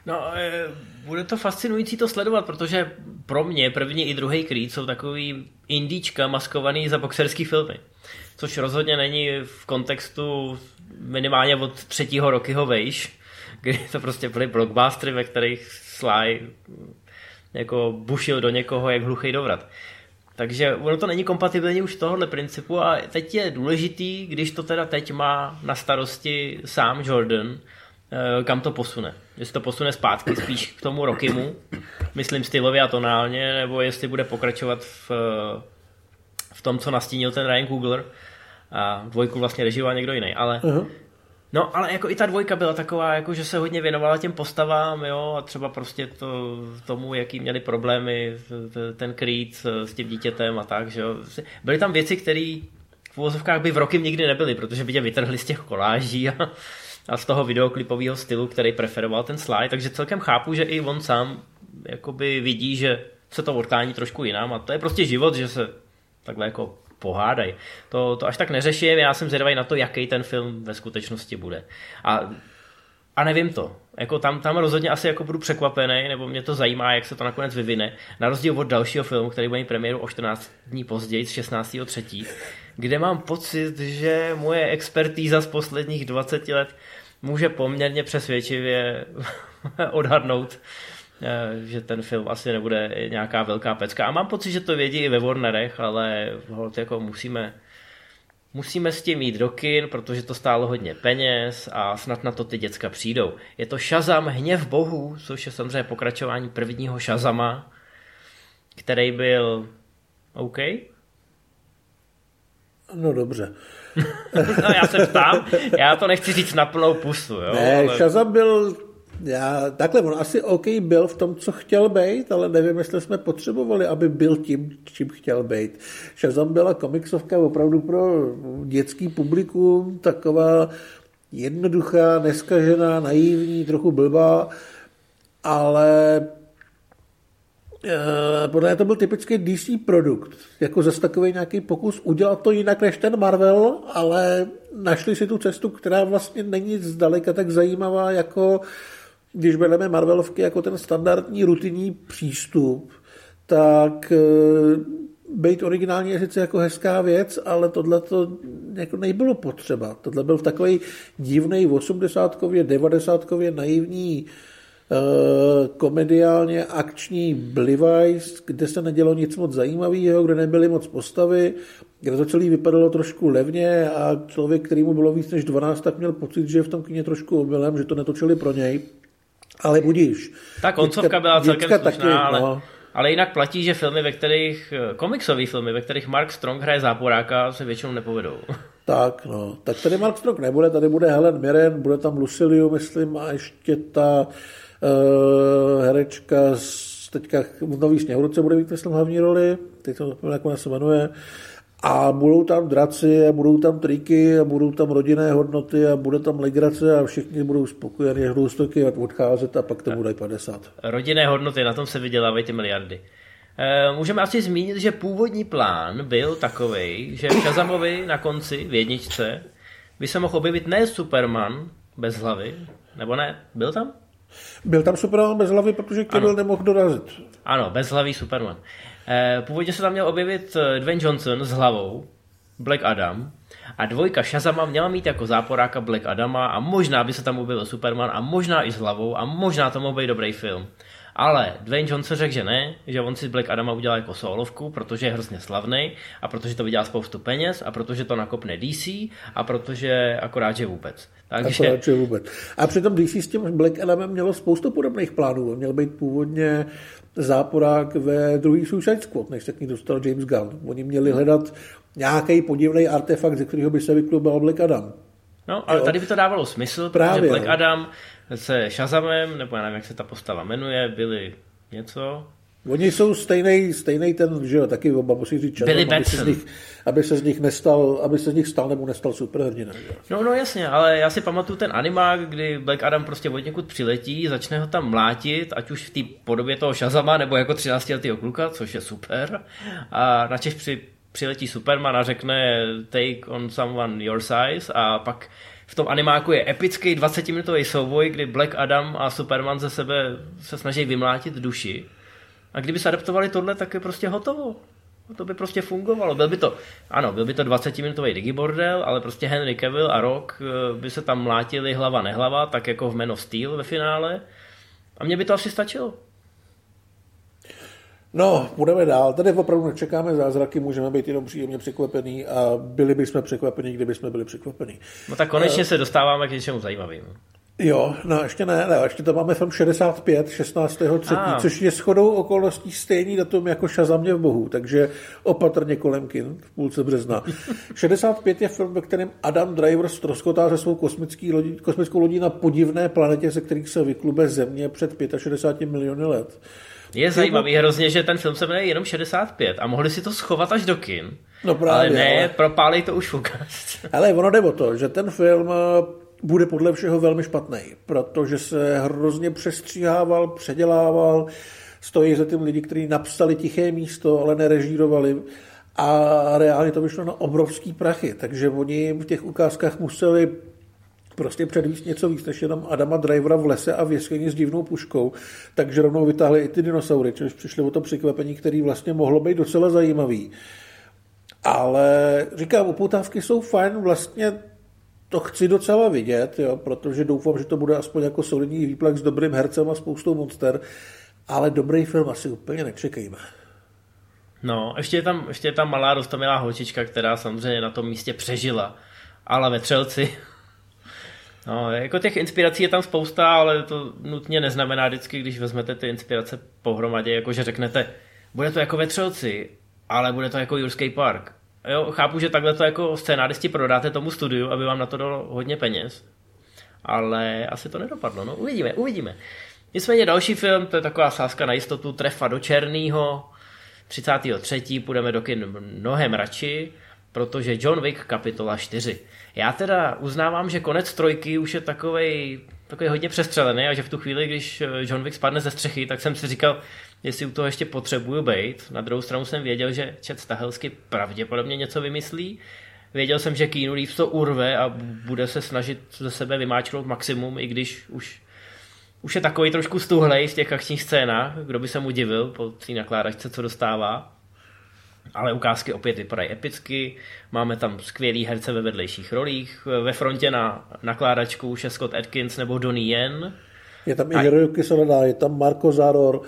No, e, bude to fascinující to sledovat, protože pro mě první i druhý Creed jsou takový indíčka maskovaný za boxerský filmy. Což rozhodně není v kontextu minimálně od třetího Rockyho vejš, kdy to prostě byly blockbustery, ve kterých Sly jako bušil do někoho jak hluchý dovrat. Takže ono to není kompatibilní už tohohle principu a teď je důležitý, když to teda teď má na starosti sám Jordan, eh, kam to posune. Jestli to posune zpátky spíš k tomu Rockymu, myslím stylově a tonálně, nebo jestli bude pokračovat v, v tom, co nastínil ten Ryan Coogler a dvojku vlastně režioval někdo jiný. Ale uh-huh. No, ale jako i ta dvojka byla taková, jako že se hodně věnovala těm postavám, jo, a třeba prostě to, tomu, jaký měli problémy ten Creed s tím dítětem a tak, že jo. Byly tam věci, které v úvozovkách by v roky nikdy nebyly, protože by tě vytrhli z těch koláží a, a z toho videoklipového stylu, který preferoval ten slide, takže celkem chápu, že i on sám jakoby vidí, že se to odklání trošku jinam a to je prostě život, že se takhle jako pohádaj. To, to až tak neřeším, já jsem zvědavý na to, jaký ten film ve skutečnosti bude. A, a nevím to. Jako tam, tam rozhodně asi jako budu překvapený, nebo mě to zajímá, jak se to nakonec vyvine. Na rozdíl od dalšího filmu, který bude mít premiéru o 14 dní později, z 16.3., kde mám pocit, že moje expertíza z posledních 20 let může poměrně přesvědčivě odhadnout Eh, že ten film asi nebude nějaká velká pecka. A mám pocit, že to vědí i ve Warnerech, ale hold, jako musíme, musíme s tím jít do kin, protože to stálo hodně peněz a snad na to ty děcka přijdou. Je to Shazam Hněv bohu, což je samozřejmě pokračování prvního Shazama, který byl OK. No dobře. no já se ptám, já to nechci říct na plnou pusu. Jo, ne, ale... Shazam byl já, takhle, on asi OK byl v tom, co chtěl být, ale nevím, jestli jsme potřebovali, aby byl tím, čím chtěl být. Shazam byla komiksovka opravdu pro dětský publikum, taková jednoduchá, neskažená, naivní, trochu blbá, ale podle mě to byl typický DC produkt, jako zase takový nějaký pokus udělat to jinak než ten Marvel, ale našli si tu cestu, která vlastně není zdaleka tak zajímavá jako když bereme Marvelovky jako ten standardní rutinní přístup, tak eh, být originální je sice jako hezká věc, ale tohle to jako nebylo potřeba. Tohle byl takový divný 80 90 naivní komediálně akční blivajs, kde se nedělo nic moc zajímavého, kde nebyly moc postavy, kde to celé vypadalo trošku levně a člověk, který mu bylo víc než 12, tak měl pocit, že je v tom kině trošku omylem, že to netočili pro něj. Ale budíš. Ta koncovka dětka, byla celkem slušná, taky, ale, no. ale jinak platí, že filmy, ve kterých, komiksové filmy, ve kterých Mark Strong hraje záporáka, se většinou nepovedou. Tak, no. Tak tady Mark Strong nebude, tady bude Helen Mirren, bude tam Luciliu, myslím, a ještě ta herečka z teďka v Nový sněhurce bude mít, myslím, hlavní roli, teď to jak ona se jmenuje. A budou tam draci, a budou tam triky, a budou tam rodinné hodnoty, a bude tam legrace a všichni budou spokojeni, budou stoky odcházet a pak to bude 50. Rodinné hodnoty, na tom se vydělávají ty miliardy. Eh, můžeme asi zmínit, že původní plán byl takový, že v Shazamovi na konci, v jedničce, by se mohl objevit ne Superman bez hlavy, nebo ne? Byl tam? Byl tam Superman bez hlavy, protože Kevin nemohl dorazit. Ano, bez hlavy Superman. Eh, původně se tam měl objevit eh, Dwayne Johnson s hlavou, Black Adam, a dvojka Shazama měla mít jako záporáka Black Adama a možná by se tam objevil Superman a možná i s hlavou a možná to mohl být dobrý film. Ale Dwayne Johnson řekl, že ne, že on si Black Adama udělal jako solovku, protože je hrozně slavný a protože to vydělá spoustu peněz a protože to nakopne DC a protože akorát, že vůbec. Takže... Akorát, že vůbec. A přitom DC s tím Black Adamem mělo spoustu podobných plánů. Měl být původně záporák ve druhý Suicide Squad, než se k ní dostal James Gunn. Oni měli hledat nějaký podivný artefakt, ze kterého by se vyklubal Black Adam. No, ale jo. tady by to dávalo smysl, Právě, protože Black no. Adam se Shazamem, nebo já nevím, jak se ta postava jmenuje, byli něco, Oni jsou stejný, stejný ten, že jo, taky oba musí říct čas, aby, se z nich, aby se z nich nestal, aby se z nich stal nebo nestal superhrdina. No, no jasně, ale já si pamatuju ten animák, kdy Black Adam prostě od někud přiletí, začne ho tam mlátit, ať už v té podobě toho Shazama, nebo jako 13 letého kluka, což je super. A načež při, přiletí Superman a řekne take on someone your size a pak v tom animáku je epický 20-minutový souboj, kdy Black Adam a Superman ze sebe se snaží vymlátit duši. A kdyby se adaptovali tohle, tak je prostě hotovo. To by prostě fungovalo. Byl by to, ano, byl by to 20-minutový digibordel, ale prostě Henry Cavill a Rock eh, by se tam mlátili hlava nehlava, tak jako v Man of Steel ve finále. A mně by to asi stačilo. No, budeme dál. Tady opravdu nečekáme zázraky, můžeme být jenom příjemně překvapený a byli bychom překvapení, kdyby jsme byli překvapení. No tak konečně uh, se dostáváme k něčemu zajímavému. Jo, no ještě ne, ne, ještě to máme film 65, 16. Ah. což je shodou okolností stejný datum jako Šazamě v Bohu, takže opatrně kolem kin v půlce března. 65 je film, ve kterém Adam Driver stroskotá se svou kosmický lodí, kosmickou lodí na podivné planetě, ze kterých se vyklube Země před 65 miliony let. Je zajímavý hrozně, že ten film se jmenuje jenom 65 a mohli si to schovat až do kin. No právě, ale ne, ale... propálej to už v Ale ono jde o to, že ten film bude podle všeho velmi špatný, protože se hrozně přestříhával, předělával, stojí za tím lidi, kteří napsali tiché místo, ale nerežírovali a reálně to vyšlo na obrovský prachy, takže oni v těch ukázkách museli prostě předvíst něco víc než jenom Adama Drivera v lese a v jeskyni s divnou puškou, takže rovnou vytáhli i ty dinosaury, což přišli o to překvapení, který vlastně mohlo být docela zajímavý. Ale říkám, upoutávky jsou fajn, vlastně to chci docela vidět, jo, protože doufám, že to bude aspoň jako solidní výplak s dobrým hercem a spoustou monster, ale dobrý film asi úplně nečekejme. No, ještě je tam, ještě je tam malá rostomilá holčička, která samozřejmě na tom místě přežila, ale ve Třelci. No, jako těch inspirací je tam spousta, ale to nutně neznamená vždycky, když vezmete ty inspirace pohromadě, jako že řeknete, bude to jako ve Třelci, ale bude to jako Jurský park. jo, chápu, že takhle to jako scénáristi prodáte tomu studiu, aby vám na to dalo hodně peněz, ale asi to nedopadlo, no uvidíme, uvidíme. Nicméně další film, to je taková sázka na jistotu, trefa do černýho, 33. půjdeme do kin mnohem radši, protože John Wick kapitola 4. Já teda uznávám, že konec trojky už je takovej, takový hodně přestřelený a že v tu chvíli, když John Wick spadne ze střechy, tak jsem si říkal, jestli u toho ještě potřebuju být. Na druhou stranu jsem věděl, že Čet Stahelsky pravděpodobně něco vymyslí. Věděl jsem, že Keanu Reeves to urve a bude se snažit ze sebe vymáčknout maximum, i když už, už je takový trošku stuhlej v těch akčních scénách, kdo by se mu divil po té nakládačce, co dostává. Ale ukázky opět vypadají epicky, máme tam skvělý herce ve vedlejších rolích, ve frontě na nakládačku už je Scott Atkins nebo Donnie Yen. Je tam i Hiroyuki Sanada, je tam Marco Zaror,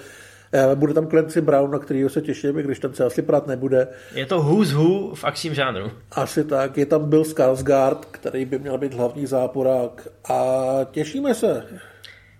Eh, bude tam Clancy Brown, na kterého se těším, když tam se asi prát nebude. Je to who's who v akčním žánru. Asi tak. Je tam Bill Skarsgård, který by měl být hlavní záporák a těšíme se.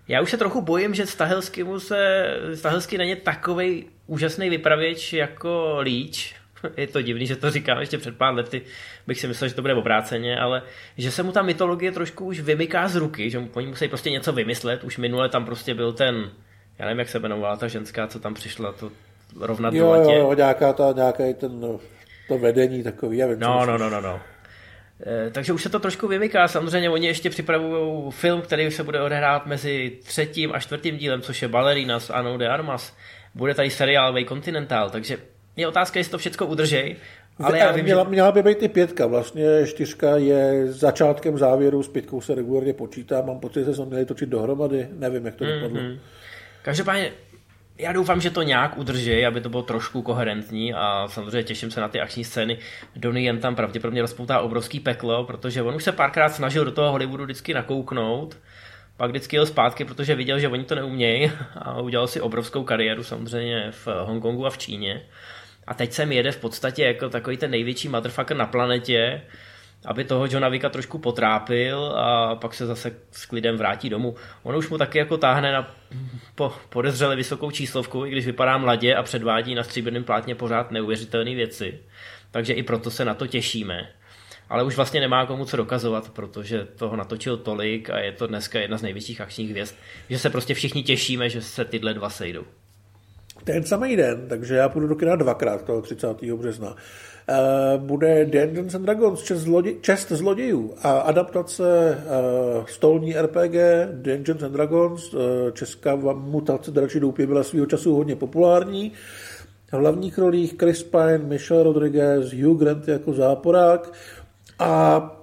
Já už se trochu bojím, že Stahelsky mu se, Stahelsky není takový úžasný vypravěč jako Leach. Je to divný, že to říkám ještě před pár lety, bych si myslel, že to bude obráceně, ale že se mu ta mytologie trošku už vymyká z ruky, že oni musí prostě něco vymyslet. Už minule tam prostě byl ten já nevím, jak se jmenovala ta ženská, co tam přišla, to rovnat jo, letě. Jo, nějaká ta, nějaký ten, no, to vedení takový, já vím, No, no, no, no, no. E, takže už se to trošku vymyká. Samozřejmě oni ještě připravují film, který se bude odehrát mezi třetím a čtvrtým dílem, což je Ballerina s Anou de Armas. Bude tady seriál Way Continental, takže je otázka, jestli to všechno udržej. Ale já vím, měla, že... měla by být i pětka. Vlastně čtyřka je začátkem závěru, s pětkou se regulárně počítá. Mám pocit, že se měli točit dohromady. Nevím, jak to mm-hmm. dopadlo. Každopádně já doufám, že to nějak udrží, aby to bylo trošku koherentní a samozřejmě těším se na ty akční scény. Donnie jen tam pravděpodobně rozpoutá obrovský peklo, protože on už se párkrát snažil do toho Hollywoodu vždycky nakouknout, pak vždycky jel zpátky, protože viděl, že oni to neumějí a udělal si obrovskou kariéru samozřejmě v Hongkongu a v Číně. A teď sem jede v podstatě jako takový ten největší motherfucker na planetě, aby toho Johna Vicka trošku potrápil a pak se zase s klidem vrátí domů. On už mu taky jako táhne na po, podezřele vysokou číslovku, i když vypadá mladě a předvádí na stříbrném plátně pořád neuvěřitelné věci. Takže i proto se na to těšíme. Ale už vlastně nemá komu co dokazovat, protože toho natočil tolik a je to dneska jedna z největších akčních hvězd, že se prostě všichni těšíme, že se tyhle dva sejdou. Ten samý den, takže já půjdu do kina dvakrát toho 30. března. Eh, bude Dungeons and Dragons, čest, zlodě, čest zlodějů a adaptace uh, stolní RPG Dungeons and Dragons, uh, česká mutace dračí doupě byla svého času hodně populární. V hlavních rolích Chris Pine, Michelle Rodriguez, Hugh Grant jako záporák a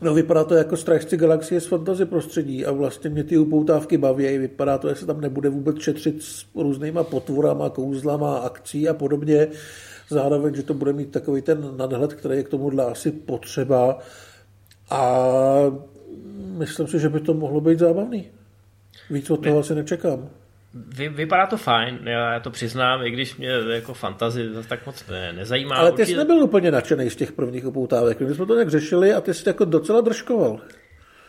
No, vypadá to jako Strážci galaxie z fantasy prostředí a vlastně mě ty upoutávky baví. Vypadá to, jestli tam nebude vůbec šetřit s různýma potvorama, kouzlama, akcí a podobně zároveň, že to bude mít takový ten nadhled, který je k tomuhle asi potřeba a myslím si, že by to mohlo být zábavný. Víc od toho asi nečekám. Vy, vypadá to fajn, já to přiznám, i když mě jako fantazy tak moc ne, nezajímá. Ale ty jsi nebyl úplně nadšený z těch prvních upoutávek. My jsme to nějak řešili a ty jsi jako docela držkoval.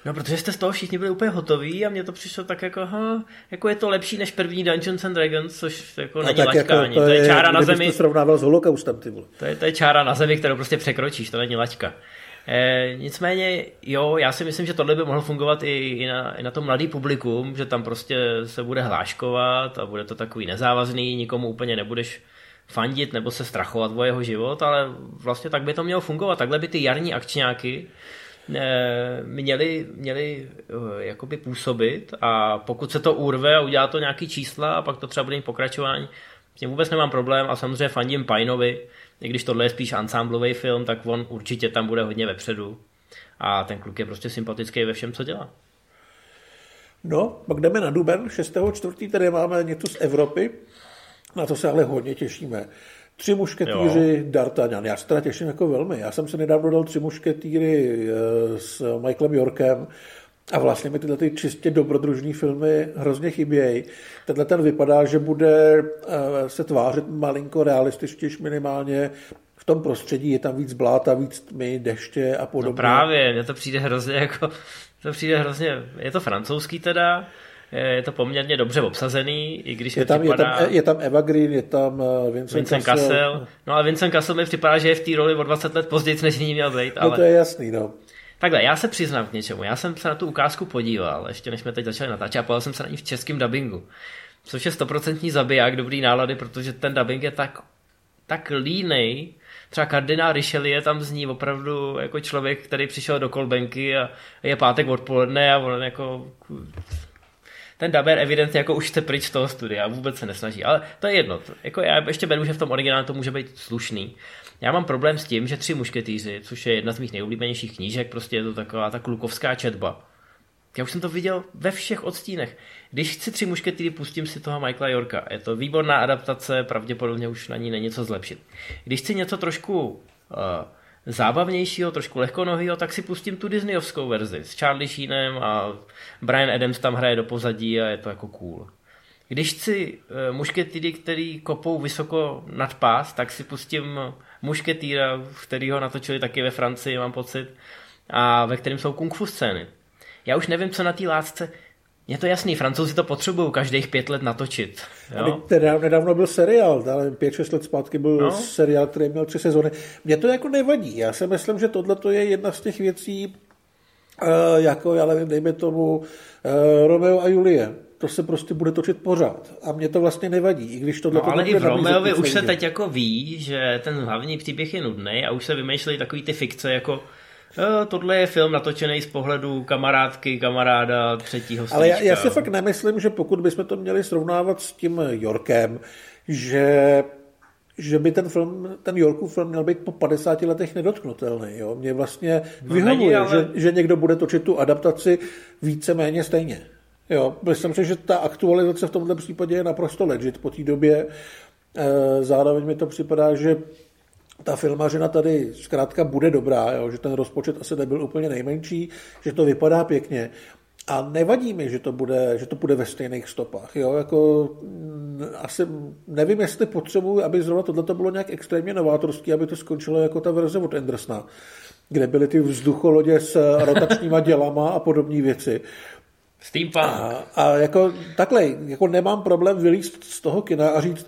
No, protože jste z toho všichni byli úplně hotoví a mně to přišlo tak jako, ha, jako je to lepší než první Dungeons and Dragons, což jako není tak laťka jako, to, to je, čára na zemi. to srovnával s holokaustem, ty vole. To je, to je čára na zemi, kterou prostě překročíš, to není laťka. E, nicméně, jo, já si myslím, že tohle by mohlo fungovat i, i, na, i na to mladý publikum, že tam prostě se bude hláškovat a bude to takový nezávazný, nikomu úplně nebudeš fandit nebo se strachovat o jeho život, ale vlastně tak by to mělo fungovat. Takhle by ty jarní akčňáky měli, měli eh, jakoby působit a pokud se to urve a udělá to nějaký čísla a pak to třeba bude mít pokračování, s tím vůbec nemám problém a samozřejmě fandím Pajnovi, i když tohle je spíš ansámblový film, tak on určitě tam bude hodně vepředu a ten kluk je prostě sympatický ve všem, co dělá. No, pak jdeme na Duben, 6.4. tady máme něco z Evropy, na to se ale hodně těšíme. Tři mušketýři jo. D'Artagnan. Já se teda těším jako velmi. Já jsem se nedávno dal tři mušketýry eh, s Michaelem Yorkem a vlastně mi tyhle ty čistě dobrodružní filmy hrozně chybějí. Tenhle ten vypadá, že bude eh, se tvářit malinko realističtější minimálně v tom prostředí. Je tam víc bláta, víc tmy, deště a podobně. No právě, mně to přijde hrozně jako, to přijde hrozně, je to francouzský teda, je to poměrně dobře obsazený, i když je tam, připadá... je, tam, je tam Eva Green, je tam eh, Vincent, Vincent Cassel. Cassel. No a Vincent Cassel mi připadá, že je v té roli o 20 let později, než ní měl být. Ale... No to je jasný, no. Takhle, já se přiznám k něčemu. Já jsem se na tu ukázku podíval, ještě než jsme teď začali natáčet, a podíval jsem se na ní v českém dubbingu. Což je stoprocentní zabiják dobrý nálady, protože ten dubbing je tak, tak línej, třeba kardinál Richelieu tam zní opravdu jako člověk, který přišel do kolbenky a je pátek odpoledne a on jako ten daber evidentně jako už chce pryč z toho studia, vůbec se nesnaží, ale to je jedno. Jako já ještě beru, že v tom originálu to může být slušný. Já mám problém s tím, že Tři mušketýři, což je jedna z mých nejoblíbenějších knížek, prostě je to taková ta klukovská četba. Já už jsem to viděl ve všech odstínech. Když chci Tři mušketýry, pustím si toho Michaela Yorka. Je to výborná adaptace, pravděpodobně už na ní není co zlepšit. Když chci něco trošku uh, zábavnějšího, trošku lehkonohýho, tak si pustím tu Disneyovskou verzi s Charlie Sheenem a Brian Adams tam hraje do pozadí a je to jako cool. Když chci uh, mušketýry, který kopou vysoko nad pás, tak si pustím mušketýra, ho natočili taky ve Francii, mám pocit, a ve kterém jsou kung fu scény. Já už nevím, co na té látce, je to jasný, francouzi to potřebují každých pět let natočit. Jo? Teda, nedávno byl seriál, ale pět, šest let zpátky byl no? seriál, který měl tři sezóny. Mně to jako nevadí. Já si myslím, že tohle je jedna z těch věcí, uh, jako, já nevím, dejme tomu uh, Romeo a Julie. To se prostě bude točit pořád. A mě to vlastně nevadí, i když tohle no, ale i v Romeovi už se teď jako ví, že ten hlavní příběh je nudný a už se vymýšlejí takový ty fikce jako tohle je film natočený z pohledu kamarádky, kamaráda, třetího stříčka. Ale já, já si fakt nemyslím, že pokud bychom to měli srovnávat s tím Yorkem, že že by ten film, ten Yorkův film měl být po 50 letech nedotknutelný. Jo? Mě vlastně no vyhovuje, není, ale... že, že někdo bude točit tu adaptaci víceméně stejně. Jo, myslím si, že ta aktualizace v tomto případě je naprosto legit po té době. E, zároveň mi to připadá, že ta filmařina tady zkrátka bude dobrá, jo, že ten rozpočet asi nebyl úplně nejmenší, že to vypadá pěkně. A nevadí mi, že to bude, že to bude ve stejných stopách. Jo? Jako, mm, asi nevím, jestli potřebuji, aby zrovna tohle bylo nějak extrémně novátorský, aby to skončilo jako ta verze od Andersona, kde byly ty vzducholodě s rotačníma dělama a podobné věci. Steampunk. A, a jako takhle, jako nemám problém vylíst z toho kina a říct,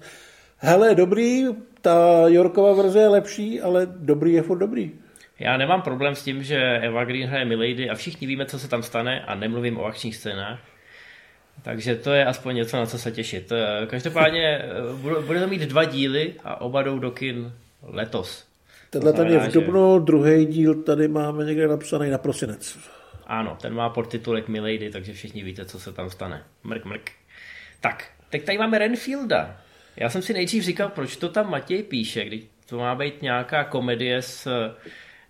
hele, dobrý, ta Yorkova verze je lepší, ale dobrý je furt dobrý. Já nemám problém s tím, že Eva Green hraje Milady a všichni víme, co se tam stane a nemluvím o akčních scénách. Takže to je aspoň něco, na co se těšit. Každopádně eh, bude to mít dva díly a oba jdou do kin letos. Tenhle ten je v Dubnu, že... druhý díl tady máme někde napsaný na prosinec. Ano, ten má podtitulek Milady, takže všichni víte, co se tam stane. Mrk, mrk. Tak, teď tady máme Renfielda. Já jsem si nejdřív říkal, proč to tam Matěj píše, když to má být nějaká komedie s eh,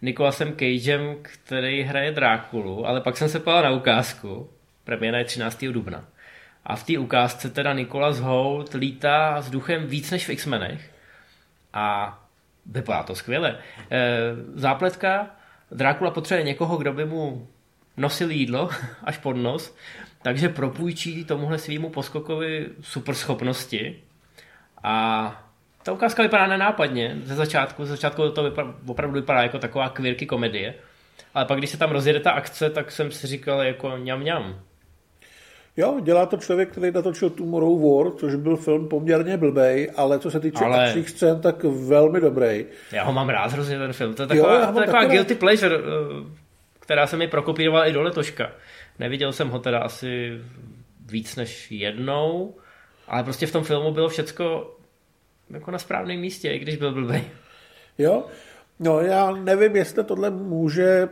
Nikolasem Cagem, který hraje Drákulu, ale pak jsem se podal na ukázku, premiéra je 13. dubna. A v té ukázce teda Nikolas Holt lítá s duchem víc než v X-menech a vypadá to skvěle. E, zápletka, Drákula potřebuje někoho, kdo by mu nosil jídlo až pod nos, takže propůjčí tomuhle svýmu poskokovi super schopnosti a ta ukázka vypadá nenápadně ze začátku. Ze začátku to vypadá, opravdu vypadá jako taková kvirky komedie. Ale pak, když se tam rozjede ta akce, tak jsem si říkal jako ňam ňam. Jo, dělá to člověk, který natočil Tomorrow War, což byl film poměrně blbej, ale co se týče ale... akčních scén, tak velmi dobrý. Já ho mám rád hrozně ten film. To je taková, jo, to je taková guilty rád. pleasure, eh, která se mi prokopírovala i do letoška. Neviděl jsem ho teda asi víc než jednou, ale prostě v tom filmu bylo všecko jako na správném místě, i když byl blbý. Jo, no já nevím, jestli tohle může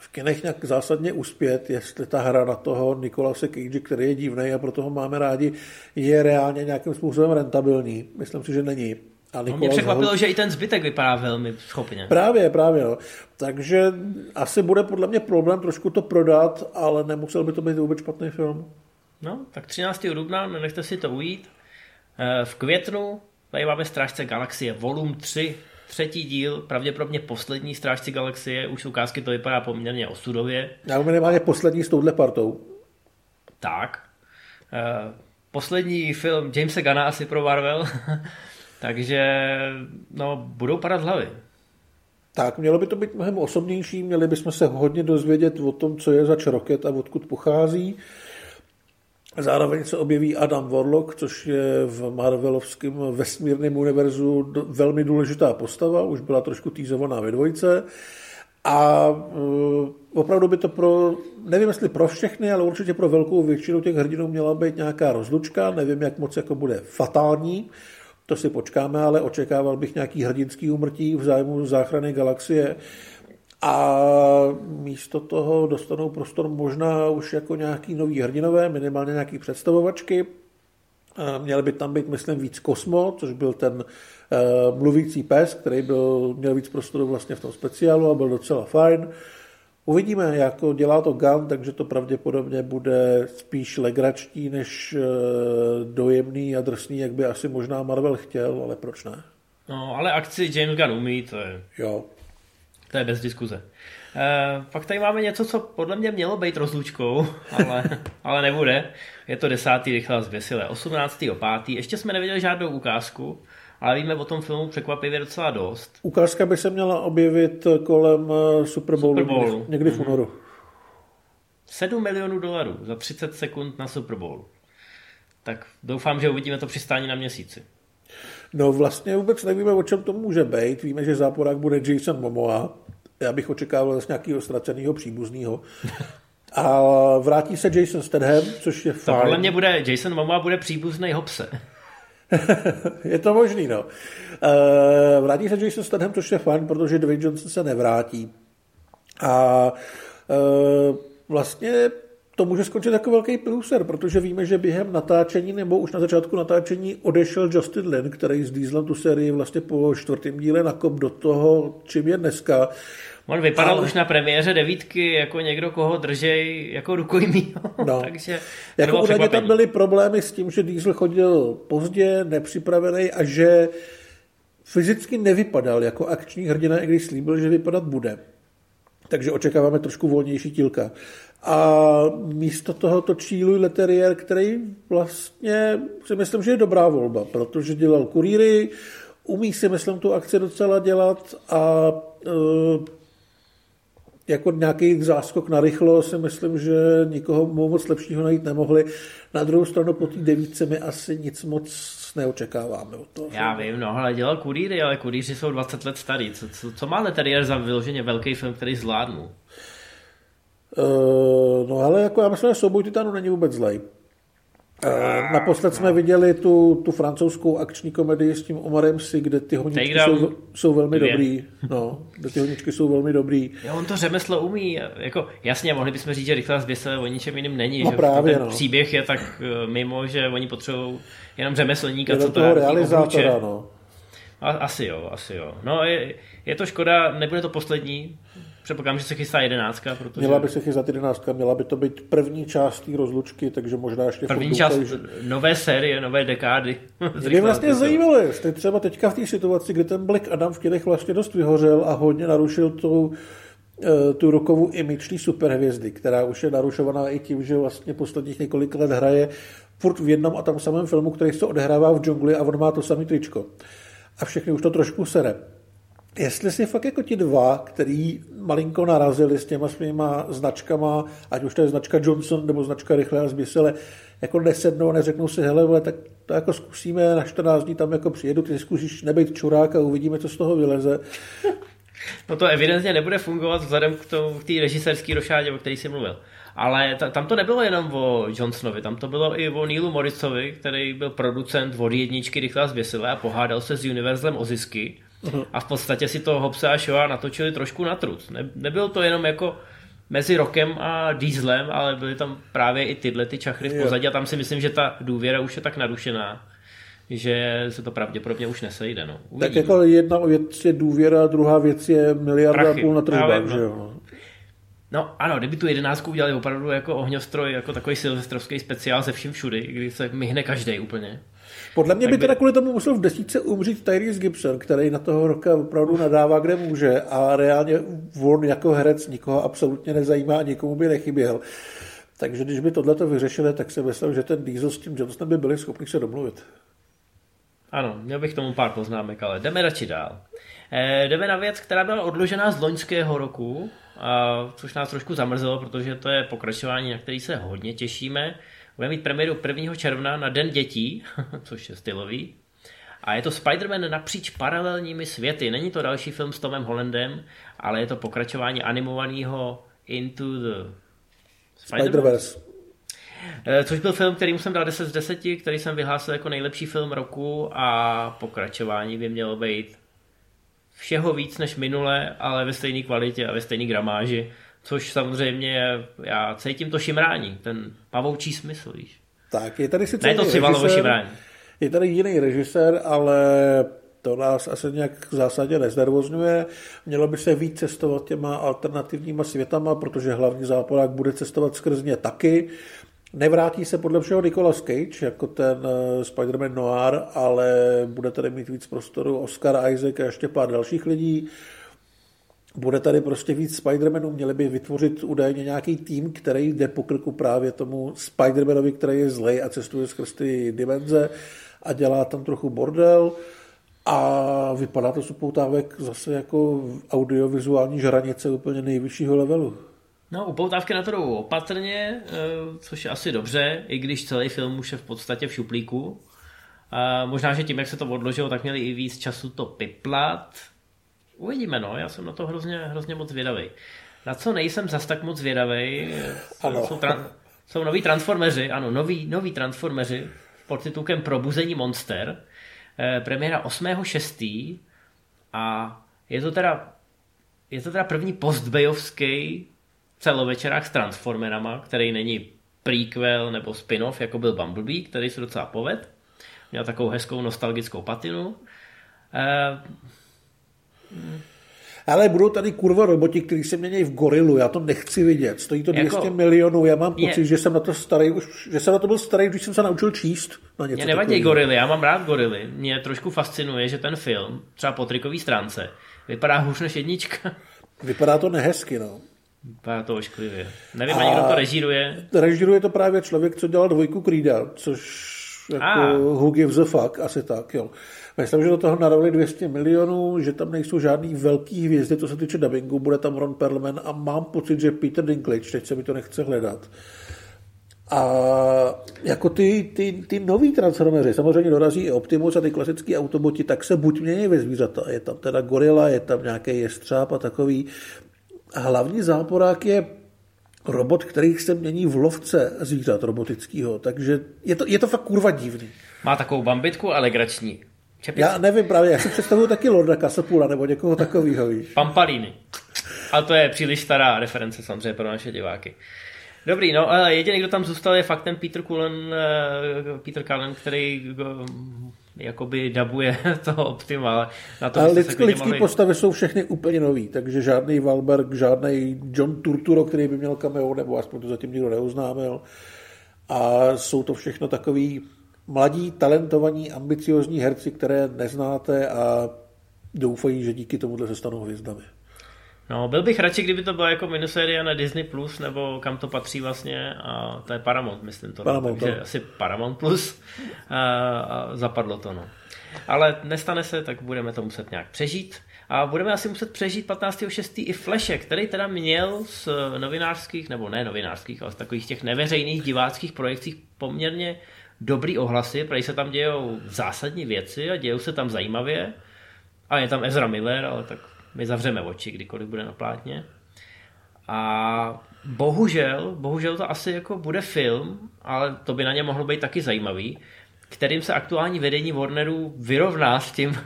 v kinech nějak zásadně uspět, jestli ta hra na toho Nikolase Cage, který je divný a proto ho máme rádi, je reálně nějakým způsobem rentabilní. Myslím si, že není. A no, mě překvapilo, že i ten zbytek vypadá velmi schopně. Právě, právě. No. Takže asi bude podle mě problém trošku to prodat, ale nemusel by to být vůbec špatný film. No, tak 13. dubna, nenechte si to ujít. Eh, v květnu Tady máme Strážce galaxie Volum 3, třetí díl, pravděpodobně poslední Strážci galaxie, už ukázky to vypadá poměrně osudově. Já minimálně poslední s touhle partou. Tak. E, poslední film Jamesa Gana asi pro Marvel, takže no, budou padat hlavy. Tak, mělo by to být mnohem osobnější, měli bychom se hodně dozvědět o tom, co je za roket a odkud pochází. Zároveň se objeví Adam Warlock, což je v Marvelovském vesmírném univerzu velmi důležitá postava, už byla trošku týzovaná ve dvojce. A uh, opravdu by to pro, nevím jestli pro všechny, ale určitě pro velkou většinu těch hrdinů měla být nějaká rozlučka, nevím, jak moc jako bude fatální, to si počkáme, ale očekával bych nějaký hrdinský umrtí v zájmu záchrany galaxie a místo toho dostanou prostor možná už jako nějaký nový hrdinové, minimálně nějaký představovačky. Měl by tam být, myslím, víc Kosmo, což byl ten uh, mluvící pes, který byl, měl víc prostoru vlastně v tom speciálu a byl docela fajn. Uvidíme, jak dělá to Gun, takže to pravděpodobně bude spíš legračtí než uh, dojemný a drsný, jak by asi možná Marvel chtěl, ale proč ne? No, ale akci James Gunn umí, to je... Jo, to je bez diskuze. E, pak tady máme něco, co podle mě mělo být rozlučkou, ale, ale nebude. Je to desátý rychlá zběsile. 18. 5. Ještě jsme neviděli žádnou ukázku, ale víme o tom filmu překvapivě docela dost. Ukázka by se měla objevit kolem eh, Super Bowlu, Super Bowlu. někdy v mhm. únoru. 7 milionů dolarů za 30 sekund na Super Bowl. Tak doufám, že uvidíme to přistání na měsíci. No vlastně vůbec nevíme, o čem to může být. Víme, že záporák bude Jason Momoa. Já bych očekával z nějakého ztraceného příbuzného. A vrátí se Jason Statham, což je fajn. To podle mě bude, Jason Momoa bude příbuzný Hobse. je to možný, no. Uh, vrátí se Jason Statham, což je fajn, protože Dwayne Johnson se nevrátí. A uh, vlastně to může skončit jako velký průser, protože víme, že během natáčení nebo už na začátku natáčení odešel Justin Lin, který z Dieselem tu sérii vlastně po čtvrtém díle nakop do toho, čím je dneska. On vypadal ale... už na premiéře devítky jako někdo, koho držej jako rukojmí. No. Takže jako údajně tam byly problémy s tím, že Diesel chodil pozdě, nepřipravený a že fyzicky nevypadal jako akční hrdina, i když slíbil, že vypadat bude. Takže očekáváme trošku volnější tílka. A místo toho točí Louis Leterrier, který vlastně si myslím, že je dobrá volba, protože dělal kurýry, umí si, myslím, tu akci docela dělat a e, jako nějaký záskok na rychlo si myslím, že nikoho moc lepšího najít nemohli. Na druhou stranu po té devítce my asi nic moc neočekáváme od toho. Já vím, no, ale dělal kurýry, ale kurýři jsou 20 let starý. Co, co, co má Leterrier za vyloženě velký film, který zvládnu? Uh, no ale jako já myslím, že souboj Titanů není vůbec zlej. Uh, naposled jsme viděli tu, tu francouzskou akční komedii s tím Omarem Si, kde ty honičky jsou, jsou velmi dvě. dobrý. No, kde ty honičky jsou velmi dobrý. Jo, on to řemeslo umí. Jako, jasně, mohli bychom říct, že rychlá zběsile o ničem jiným není. No že právě, ten no. příběh je tak eh, mimo, že oni potřebují jenom řemeslníka, co to realizátora, no. Asi jo, asi jo. No, je, je to škoda, nebude to poslední Předpokládám, že se chystá jedenáctka. Protože... Měla by se chystat jedenáctka, měla by to být první část té rozlučky, takže možná ještě... První část že... nové série, nové dekády. Mě vlastně zajímalo, jestli třeba teďka v té situaci, kdy ten Black Adam v tělech vlastně dost vyhořel a hodně narušil tu, eh, tu rokovou imiční superhvězdy, která už je narušovaná i tím, že vlastně posledních několik let hraje furt v jednom a tam samém filmu, který se odehrává v džungli a on má to samý tričko. A všechny už to trošku sere jestli si fakt jako ti dva, který malinko narazili s těma svýma značkama, ať už to je značka Johnson nebo značka Rychle a zběsile, jako nesednou a neřeknou si, hele, tak to jako zkusíme, na 14 dní tam jako přijedu, ty zkusíš nebejt čurák a uvidíme, co z toho vyleze. No to evidentně nebude fungovat vzhledem k, k té režisérské rošádě, o který jsi mluvil. Ale ta, tam to nebylo jenom o Johnsonovi, tam to bylo i o Neelu Morrisovi, který byl producent od jedničky Rychlá zběsile a pohádal se s Universlem o zisky A v podstatě si to Hobse a Shoa natočili trošku na trud. Ne, nebyl to jenom jako mezi Rokem a Dieslem, ale byly tam právě i tyhle ty čachry v pozadí a tam si myslím, že ta důvěra už je tak narušená, že se to pravděpodobně už nesejde. No. Tak jako jedna věc je důvěra, druhá věc je miliarda Prachy. a půl na tržbách, no. že jo? No ano, kdyby tu jedenáctku udělali opravdu jako ohňostroj, jako takový silvestrovský speciál ze vším všudy, kdy se myhne každý úplně. Podle mě by, by teda kvůli tomu musel v desíce umřít Tyrese Gibson, který na toho roka opravdu nadává, kde může a reálně on jako herec nikoho absolutně nezajímá a nikomu by nechyběl. Takže když by tohle vyřešili, tak se myslím, že ten Diesel s tím Johnsonem by byli schopni se domluvit. Ano, měl bych tomu pár poznámek, ale jdeme radši dál. E, jdeme na věc, která byla odložená z loňského roku, a, což nás trošku zamrzelo, protože to je pokračování, na který se hodně těšíme. Bude mít premiéru 1. června na Den dětí, což je stylový. A je to Spider-Man napříč paralelními světy. Není to další film s Tomem Hollandem, ale je to pokračování animovaného Into the Spider-Verse. Eh, což byl film, který jsem dal 10 z 10, který jsem vyhlásil jako nejlepší film roku a pokračování by mělo být všeho víc než minule, ale ve stejné kvalitě a ve stejné gramáži, což samozřejmě já cítím to šimrání, ten pavoučí smysl, víš. Tak, je tady sice Ne to civalovo šimrání. Je tady jiný režisér, ale to nás asi nějak v zásadě neznervozňuje. Mělo by se víc cestovat těma alternativníma světama, protože hlavní záporák bude cestovat skrz ně taky. Nevrátí se podle všeho Nicolas Cage jako ten eh, Spider-Man Noir, ale bude tady mít víc prostoru Oscar Isaac a ještě pár dalších lidí. Bude tady prostě víc Spider-Manů, měli by vytvořit údajně nějaký tým, který jde po krku právě tomu Spider-Manovi, který je zlej a cestuje skrz ty dimenze a dělá tam trochu bordel. A vypadá to supoutávek zase jako audiovizuální žranice úplně nejvyššího levelu. No, upoutávky na to jdou opatrně, eh, což je asi dobře, i když celý film už je v podstatě v šuplíku. A možná, že tím, jak se to odložilo, tak měli i víc času to piplat. Uvidíme, no, já jsem na to hrozně, hrozně moc zvědavý. Na co nejsem zas tak moc zvědavý, ano. jsou, tra- jsou noví transformeři, ano, noví, noví transformeři pod titulkem Probuzení monster. Eh, premiéra 8.6. a je to teda je to teda první postbejovský celovečerák s Transformerama, který není prequel nebo spin-off, jako byl Bumblebee, který se docela poved. Měl takovou hezkou nostalgickou patinu. Eh, ale budou tady kurva roboti, kteří se mění v gorilu, já to nechci vidět. Stojí to 200 jako, milionů, já mám pocit, je, že jsem na to starý, už, že jsem na to byl starý, když jsem se naučil číst. Na něco mě nevadí takový. gorily, já mám rád gorily. Mě trošku fascinuje, že ten film, třeba po trikový stránce, vypadá hůř než jednička. Vypadá to nehezky, no. Vypadá to ošklivě. Nevím A ani, kdo to režíruje. Režíruje to právě člověk, co dělal dvojku Creeda, což jako a. who gives a fuck, asi tak, jo. Myslím, že do toho narovili 200 milionů, že tam nejsou žádný velký hvězdy, co se týče dubbingu, bude tam Ron Perlman a mám pocit, že Peter Dinklage, teď se mi to nechce hledat. A jako ty, ty, ty nový transformeři, samozřejmě dorazí i Optimus a ty klasické autoboti, tak se buď mění ve zvířata. Je tam teda gorila, je tam nějaký jestřáb a takový. A hlavní záporák je robot, který se mění v lovce zvířat robotického, takže je to, je to fakt kurva divný. Má takovou bambitku a legrační. Čepici. Já nevím právě, já si představuju taky Lorda Kasapula nebo někoho takového, víš. Pampalíny. Ale to je příliš stará reference samozřejmě pro naše diváky. Dobrý, no ale jediný, kdo tam zůstal, je fakt ten Peter Cullen, eh, Peter Cullen, který eh, jakoby dabuje toho Optima. Na to ale lidský, lidský mohli... postavy jsou všechny úplně nový, takže žádný Valberg, žádný John Turturro, který by měl cameo, nebo aspoň to zatím nikdo neuznámil. A jsou to všechno takový mladí, talentovaní, ambiciozní herci, které neznáte a doufají, že díky tomuhle se stanou hvězdami. No, byl bych radši, kdyby to byla jako miniserie na Disney+, Plus, nebo kam to patří vlastně, a to je Paramount, myslím to. Paramount, takže to. asi Paramount Plus a, a zapadlo to, no. Ale nestane se, tak budeme to muset nějak přežít. A budeme asi muset přežít 15.6. i Flashe, který teda měl z novinářských, nebo ne novinářských, ale z takových těch neveřejných diváckých projekcích poměrně dobrý ohlasy, protože se tam dějou zásadní věci a dějou se tam zajímavě. A je tam Ezra Miller, ale tak my zavřeme oči, kdykoliv bude na plátně. A bohužel, bohužel to asi jako bude film, ale to by na ně mohlo být taky zajímavý, kterým se aktuální vedení Warneru vyrovná s tím,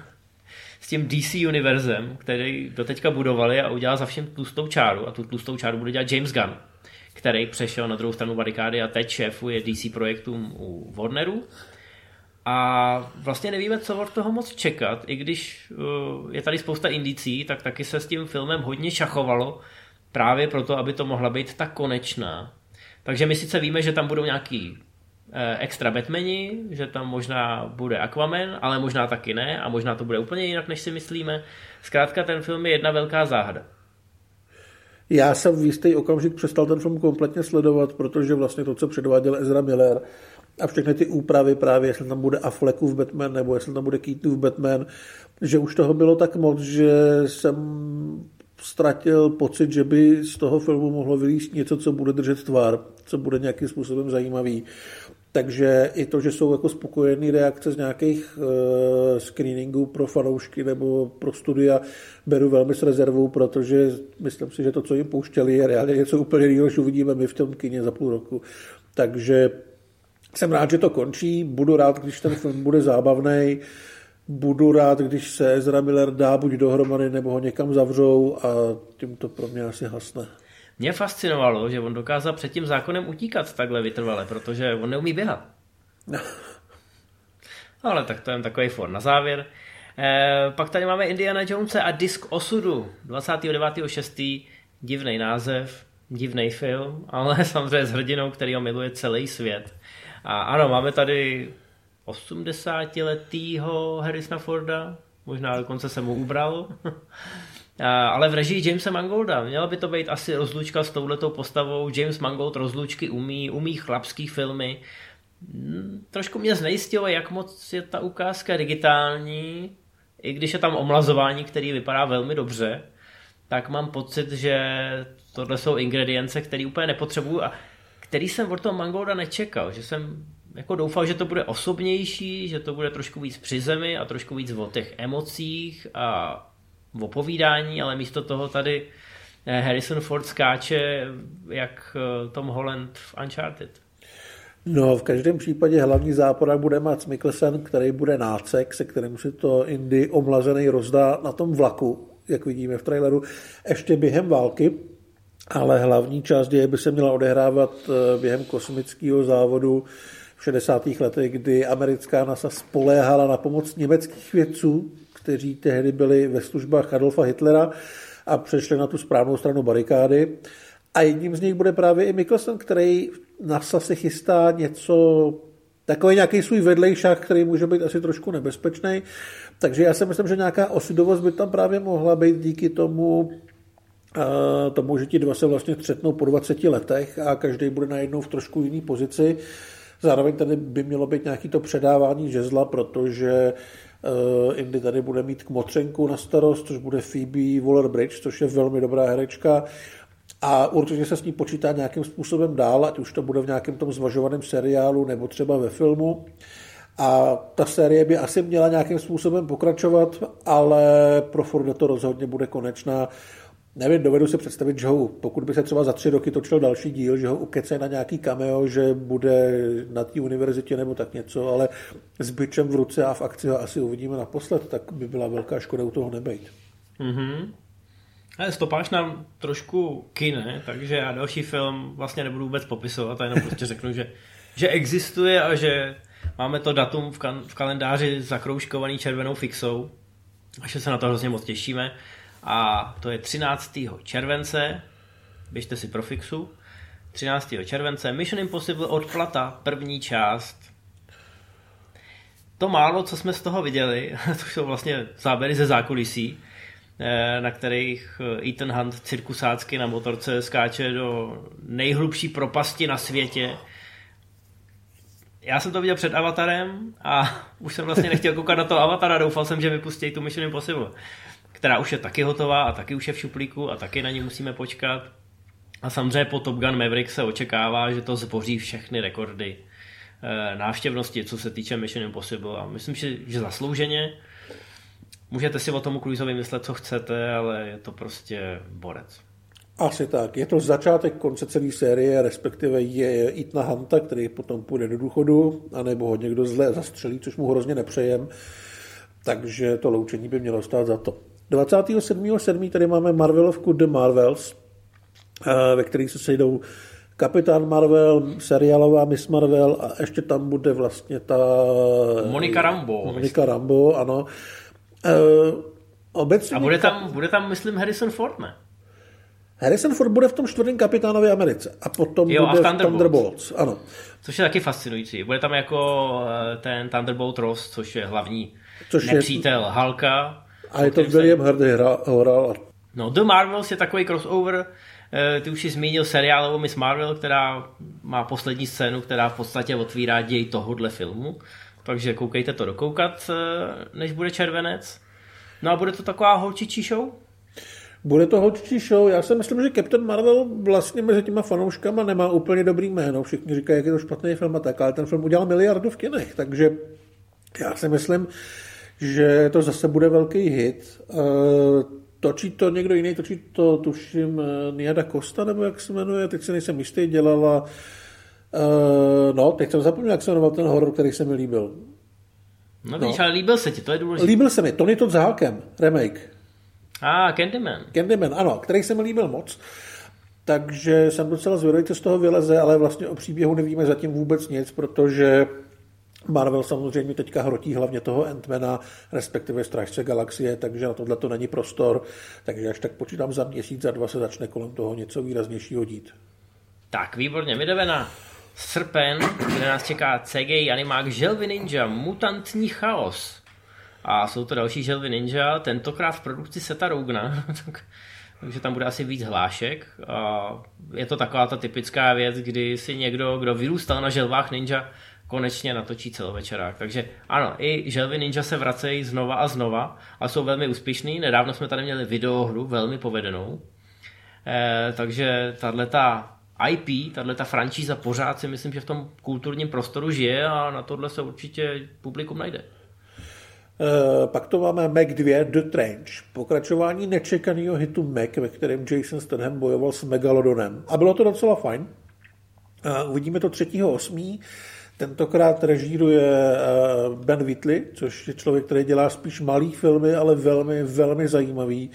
s tím DC univerzem, který doteďka budovali a udělal za všem tlustou čáru a tu tlustou čáru bude dělat James Gunn který přešel na druhou stranu barikády a teď šéfuje DC projektům u Warneru. A vlastně nevíme, co od toho moc čekat, i když uh, je tady spousta indicí, tak taky se s tím filmem hodně šachovalo, právě proto, aby to mohla být tak konečná. Takže my sice víme, že tam budou nějaký eh, extra Batmani, že tam možná bude Aquaman, ale možná taky ne a možná to bude úplně jinak, než si myslíme. Zkrátka ten film je jedna velká záhada. Já jsem v jistý okamžik přestal ten film kompletně sledovat, protože vlastně to, co předváděl Ezra Miller a všechny ty úpravy právě, jestli tam bude Affleckův Batman nebo jestli tam bude Keatonův Batman, že už toho bylo tak moc, že jsem ztratil pocit, že by z toho filmu mohlo vylíst něco, co bude držet tvar, co bude nějakým způsobem zajímavý. Takže i to, že jsou jako spokojené reakce z nějakých uh, screeningů pro fanoušky nebo pro studia, beru velmi s rezervou, protože myslím si, že to, co jim pouštěli, je reálně něco úplně jiného, než uvidíme my v tom kině za půl roku. Takže jsem rád, že to končí, budu rád, když ten film bude zábavný, budu rád, když se Ezra Miller dá buď dohromady, nebo ho někam zavřou a tím to pro mě asi hasne. Mě fascinovalo, že on dokázal před tím zákonem utíkat takhle vytrvale, protože on neumí běhat. No. Ale tak to je takový for na závěr. E, pak tady máme Indiana Jonese a Disk osudu 29.6. Divný název, divný film, ale samozřejmě s hrdinou, který ho miluje celý svět. A ano, máme tady 80-letýho Harrisona Forda, možná dokonce se mu ubral. ale v režii Jamesa Mangolda. Měla by to být asi rozlučka s touhletou postavou. James Mangold rozlučky umí, umí chlapský filmy. Hmm, trošku mě znejistilo, jak moc je ta ukázka digitální, i když je tam omlazování, který vypadá velmi dobře, tak mám pocit, že tohle jsou ingredience, které úplně nepotřebuju a který jsem od toho Mangolda nečekal, že jsem jako doufal, že to bude osobnější, že to bude trošku víc při zemi a trošku víc o těch emocích a o povídání, ale místo toho tady eh, Harrison Ford skáče jak eh, Tom Holland v Uncharted. No, v každém případě hlavní záporák bude Mats Mikkelsen, který bude nácek, se kterým si to Indy omlazený rozdá na tom vlaku, jak vidíme v traileru, ještě během války, ale hlavní část děje by se měla odehrávat eh, během kosmického závodu v 60. letech, kdy americká NASA spoléhala na pomoc německých vědců, kteří tehdy byli ve službách Adolfa Hitlera a přešli na tu správnou stranu barikády. A jedním z nich bude právě i Mikkelsen, který NASA si chystá něco, takový nějaký svůj vedlejšák, který může být asi trošku nebezpečný. Takže já si myslím, že nějaká osudovost by tam právě mohla být díky tomu, eh, tomu, že ti dva se vlastně třetnou po 20 letech a každý bude najednou v trošku jiný pozici. Zároveň tady by mělo být nějaký to předávání žezla, protože uh, Indy tady bude mít kmotřenku na starost, což bude Phoebe Waller-Bridge, což je velmi dobrá herečka. A určitě se s ní počítá nějakým způsobem dál, ať už to bude v nějakém tom zvažovaném seriálu nebo třeba ve filmu. A ta série by asi měla nějakým způsobem pokračovat, ale pro Forda to rozhodně bude konečná. Nevím, dovedu si představit, že ho, pokud by se třeba za tři roky točil další díl, že ho ukece na nějaký cameo, že bude na té univerzitě nebo tak něco, ale s byčem v ruce a v akci ho asi uvidíme naposled, tak by byla velká škoda u toho nebejt. Mm-hmm. Ale stopáš nám trošku kine, takže já další film vlastně nebudu vůbec popisovat, a jenom prostě řeknu, že, že existuje a že máme to datum v, kan- v kalendáři zakroužkovaný červenou fixou a že se na to hrozně moc těšíme a to je 13. července, běžte si pro fixu, 13. července Mission Impossible odplata, první část. To málo, co jsme z toho viděli, to jsou vlastně záběry ze zákulisí, eh, na kterých Ethan Hunt cirkusácky na motorce skáče do nejhlubší propasti na světě. Já jsem to viděl před Avatarem a už jsem vlastně nechtěl koukat na to Avatara, doufal jsem, že vypustí tu Mission Impossible která už je taky hotová a taky už je v šuplíku a taky na ní musíme počkat. A samozřejmě po Top Gun Maverick se očekává, že to zboří všechny rekordy eh, návštěvnosti, co se týče Mission Impossible. A myslím, že, že zaslouženě. Můžete si o tomu Cruiseovi myslet, co chcete, ale je to prostě borec. Asi tak. Je to začátek konce celé série, respektive je Itna Hanta, který potom půjde do důchodu, anebo ho někdo zle zastřelí, což mu hrozně nepřejem. Takže to loučení by mělo stát za to. 27.7. tady máme Marvelovku The Marvels, eh, ve kterých se sejdou Kapitán Marvel, seriálová Miss Marvel a ještě tam bude vlastně ta... Monika Rambo. Monika Rambo, ano. Uh, obecně... A bude tam, bude tam, myslím, Harrison Ford, ne? Harrison Ford bude v tom čtvrtém kapitánově Americe a potom jo, bude a Thunderbolts. Thunderbolts. Ano. Což je taky fascinující. Bude tam jako eh, ten Thunderbolt Ross, což je hlavní což nepřítel je... Halka. A je to William Hardy hrál. No, The Marvels je takový crossover, eh, ty už si zmínil seriálovou Miss Marvel, která má poslední scénu, která v podstatě otvírá děj tohohle filmu. Takže koukejte to dokoukat, eh, než bude červenec. No a bude to taková holčičí show? Bude to hodčí show. Já si myslím, že Captain Marvel vlastně mezi těma fanouškama nemá úplně dobrý jméno. Všichni říkají, jak je to špatný film a tak, ale ten film udělal miliardu v kinech, takže já si myslím, že to zase bude velký hit. Eh, točí to někdo jiný, točí to, tuším, eh, Niada Costa, nebo jak se jmenuje, teď se nejsem jistý, dělala Uh, no, teď jsem zapomněl, jak se jmenoval ten horor, který se mi líbil. No, no. ale líbil se ti, to je důležité. Líbil se mi, Tony Todd s Hálkem, remake. A, ah, Candyman. Candyman, ano, který se mi líbil moc. Takže jsem docela zvědavý, co z toho vyleze, ale vlastně o příběhu nevíme zatím vůbec nic, protože Marvel samozřejmě teďka hrotí hlavně toho Antmana, respektive Strážce galaxie, takže na tohle to není prostor, takže až tak počítám za měsíc, za dva se začne kolem toho něco výraznějšího dít. Tak, výborně, my jdeme na srpen, kde nás čeká CGI animák Želvy Ninja, mutantní chaos. A jsou to další Želvy Ninja, tentokrát v produkci Seta Rougna, takže tam bude asi víc hlášek. A je to taková ta typická věc, kdy si někdo, kdo vyrůstal na želvách Ninja, konečně natočí celovečerák. Takže ano, i želvy Ninja se vracejí znova a znova a jsou velmi úspěšný. Nedávno jsme tady měli videohru velmi povedenou. E, takže tahle ta IP, tahle ta franšíza pořád si myslím, že v tom kulturním prostoru žije a na tohle se určitě publikum najde. Uh, pak to máme Mac 2 The Trench, pokračování nečekaného hitu Mac, ve kterém Jason Statham bojoval s Megalodonem. A bylo to docela fajn. Uh, uvidíme to 3.8. Tentokrát režíruje uh, Ben Whitley, což je člověk, který dělá spíš malý filmy, ale velmi, velmi zajímavý.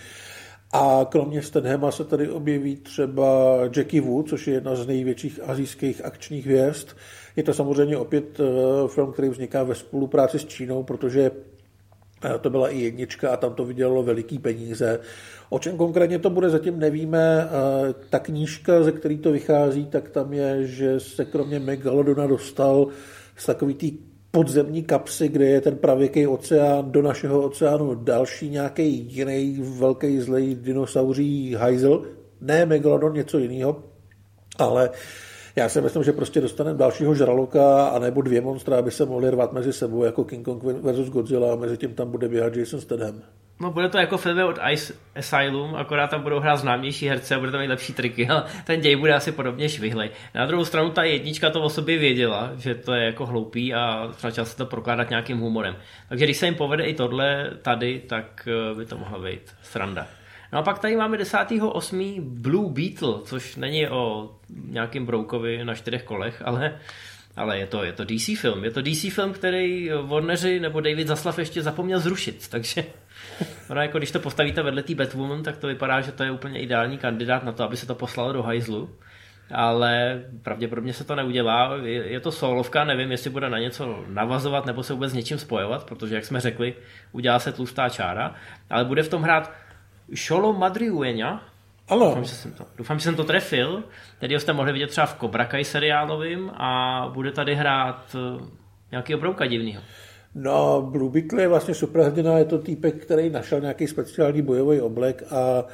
A kromě Stenhema se tady objeví třeba Jackie Wu, což je jedna z největších azijských akčních hvězd. Je to samozřejmě opět eh, film, který vzniká ve spolupráci s Čínou, protože eh, to byla i jednička a tam to vydělalo veliký peníze. O čem konkrétně to bude, zatím nevíme. Eh, ta knížka, ze který to vychází, tak tam je, že se kromě Megalodona dostal z takový tý podzemní kapsy, kde je ten pravěký oceán, do našeho oceánu další nějaký jiný velký zlej dinosauří hajzl, ne megalodon, něco jiného, ale já si myslím, že prostě dostaneme dalšího žraloka a nebo dvě monstra, aby se mohli rvat mezi sebou jako King Kong versus Godzilla a mezi tím tam bude běhat Jason Statham. No bude to jako filmy od Ice Asylum, akorát tam budou hrát známější herce a bude tam mít lepší triky, ale ten děj bude asi podobně švihlej. Na druhou stranu ta jednička to o sobě věděla, že to je jako hloupý a začal se to prokládat nějakým humorem. Takže když se jim povede i tohle tady, tak eh, by to mohla být sranda. No a pak tady máme 10.8. Blue Beetle, což není o nějakým broukovi na čtyřech kolech, ale ale je to, je to DC film. Je to DC film, který Warneri nebo David Zaslav ještě zapomněl zrušit, takže ono jako když to postavíte vedle té Batwoman, tak to vypadá, že to je úplně ideální kandidát na to, aby se to poslalo do hajzlu. Ale pravděpodobně se to neudělá. Je, to solovka, nevím, jestli bude na něco navazovat nebo se vůbec s něčím spojovat, protože, jak jsme řekli, udělá se tlustá čára. Ale bude v tom hrát Šolo Madriueňa, ano. Doufám, že jsem to, doufám, že jsem to trefil. Tedy jste mohli vidět třeba v Cobra Kai seriálovým a bude tady hrát eh, nějaký obrouka divného. No, Blue Beetle je vlastně superhrdina, je to týpek, který našel nějaký speciální bojový oblek a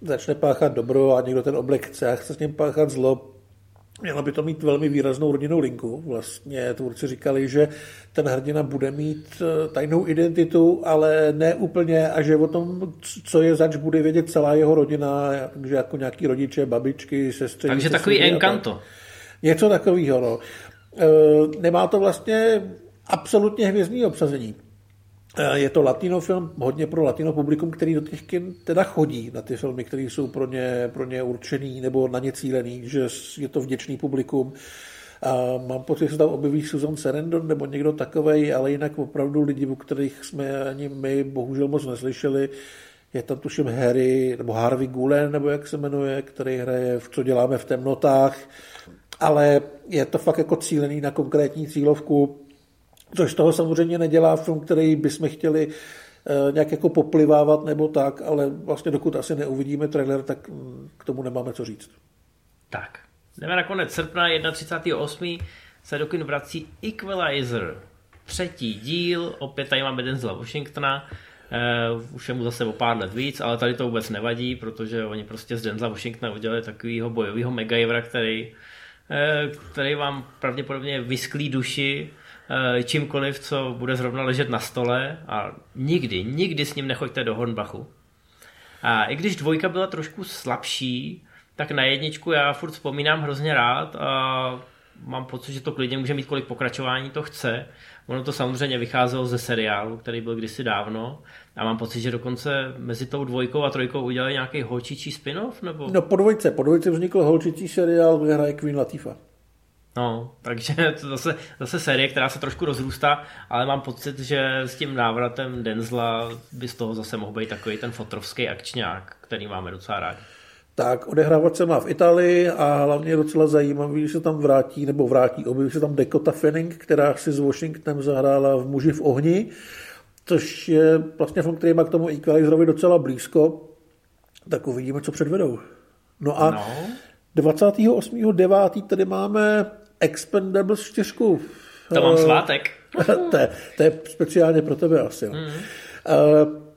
začne páchat dobro a někdo ten oblek chce a chce s ním páchat zlo. Mělo by to mít velmi výraznou rodinnou linku. Vlastně tvůrci říkali, že ten hrdina bude mít eh, tajnou identitu, ale ne úplně a že o tom, co je zač, bude vědět celá jeho rodina, takže jako nějaký rodiče, babičky, sestry. Takže takový encanto. Něco takového, no. Eh, nemá to vlastně absolutně hvězdný obsazení. Eh, je to latino film, hodně pro latino publikum, který do těch kin teda chodí na ty filmy, které jsou pro ně, pro ně určený nebo na ně cílený, že je to vděčný publikum. A mám pocit, že se tam objeví Susan Sarandon nebo někdo takovej, ale jinak opravdu lidi, o kterých jsme ani my bohužel moc neslyšeli. Je tam tuším Harry, nebo Harvey Gulen, nebo jak se jmenuje, který hraje v Co děláme v temnotách. Ale je to fakt jako cílený na konkrétní cílovku Což toho samozřejmě nedělá film, který bychom chtěli eh, nějak jako poplivávat nebo tak, ale vlastně dokud asi neuvidíme trailer, tak mm, k tomu nemáme co říct. Tak, jdeme na konec srpna 31.8. se do kin vrací Equalizer. Třetí díl, opět tady máme Denzela Washingtona, Uh, už je mu zase o pár let víc, ale tady to vůbec nevadí, protože oni prostě z Denzela Washingtona udělali takového bojového MacGyvera, který, uh, který vám pravděpodobně vysklí duši čímkoliv, co bude zrovna ležet na stole a nikdy, nikdy s ním nechoďte do Hornbachu. A i když dvojka byla trošku slabší, tak na jedničku já furt vzpomínám hrozně rád a mám pocit, že to klidně může mít kolik pokračování to chce. Ono to samozřejmě vycházelo ze seriálu, který byl kdysi dávno. A mám pocit, že dokonce mezi tou dvojkou a trojkou udělali nějaký holčičí spin-off? Nebo... No po dvojce, po dvojce vznikl holčičí seriál, kde hraje Queen Latifah. No, takže to zase, zase série, která se trošku rozrůstá, ale mám pocit, že s tím návratem Denzla by z toho zase mohl být takový ten fotrovský akčňák, který máme docela rádi. Tak odehrávat se má v Itálii a hlavně je docela zajímavý, že se tam vrátí, nebo vrátí, objeví se tam Dakota Fanning, která si s Washingtonem zahrála v Muži v ohni, což je vlastně film, který má k tomu Equalizerovi docela blízko, tak uvidíme, co předvedou. No a no. 28.9. tady máme Expendables 4. To mám eh, svátek. to, je, to je speciálně pro tebe asi. Mm. Uh,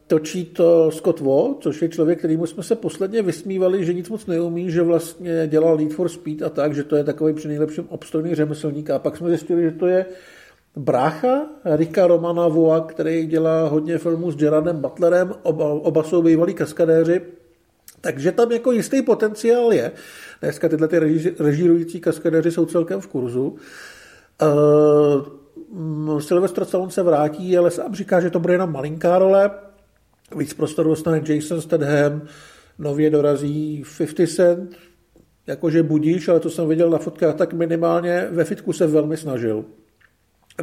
točí to Scott Wo, což je člověk, kterýmu jsme se posledně vysmívali, že nic moc neumí, že vlastně dělal Lead for Speed a tak, že to je takový při nejlepším obstojný řemeslník. A pak jsme zjistili, že to je brácha Rika Romana Voa, který dělá hodně filmů s Gerardem Butlerem, oba, oba jsou bývalí kaskadéři, takže tam jako jistý potenciál je. Dneska tyhle ty režírující kaskadéři jsou celkem v kurzu. Uh, Sylvester Stallone se vrátí, ale sám říká, že to bude jenom malinká role. Víc prostoru dostane Jason Statham, nově dorazí 50 Cent, jakože budíš, ale to jsem viděl na fotkách, tak minimálně ve fitku se velmi snažil.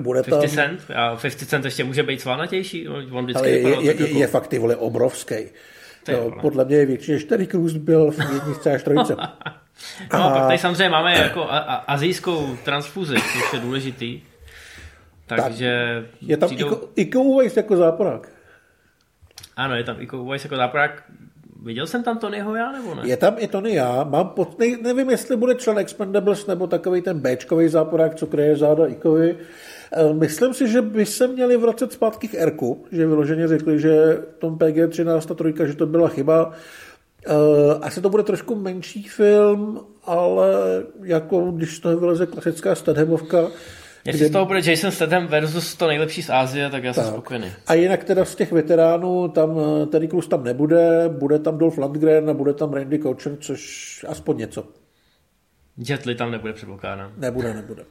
Bude 50 tam... Cent? A 50 Cent ještě může být svalnatější? On vždycky ale je, je, je, jako... je fakt ty vole obrovský. Jo, podle mě je větší než Terry Crews byl v jedničce až trojce. no a pak tady samozřejmě máme jako a, a, azijskou transfuzi, což je důležitý. Takže tak, je tam přijdou... Iko, Iko Uwais jako záporák. Ano, je tam Iko Uwais jako záporák. Viděl jsem tam Tonyho já, nebo ne? Je tam i Tony já. Mám pod... ne, nevím, jestli bude člen Expendables, nebo takový ten Bčkový záporák, co kryje záda Ikovi. Eh, myslím si, že by se měli vracet zpátky k Erku, že vyloženě řekli, že tom PG-13 a trojka, že to byla chyba. Eh, asi to bude trošku menší film, ale jako když toho vyleze klasická Stadhemovka, Jestli kde... z toho bude Jason Statham versus to nejlepší z Ázie, tak já jsem tak. spokojený. A jinak teda z těch veteránů, tam eh, Terry Crews tam nebude, bude tam Dolph Lundgren a bude tam Randy Couchen, což aspoň něco. Jetli tam nebude předpokládám. Nebude, nebude.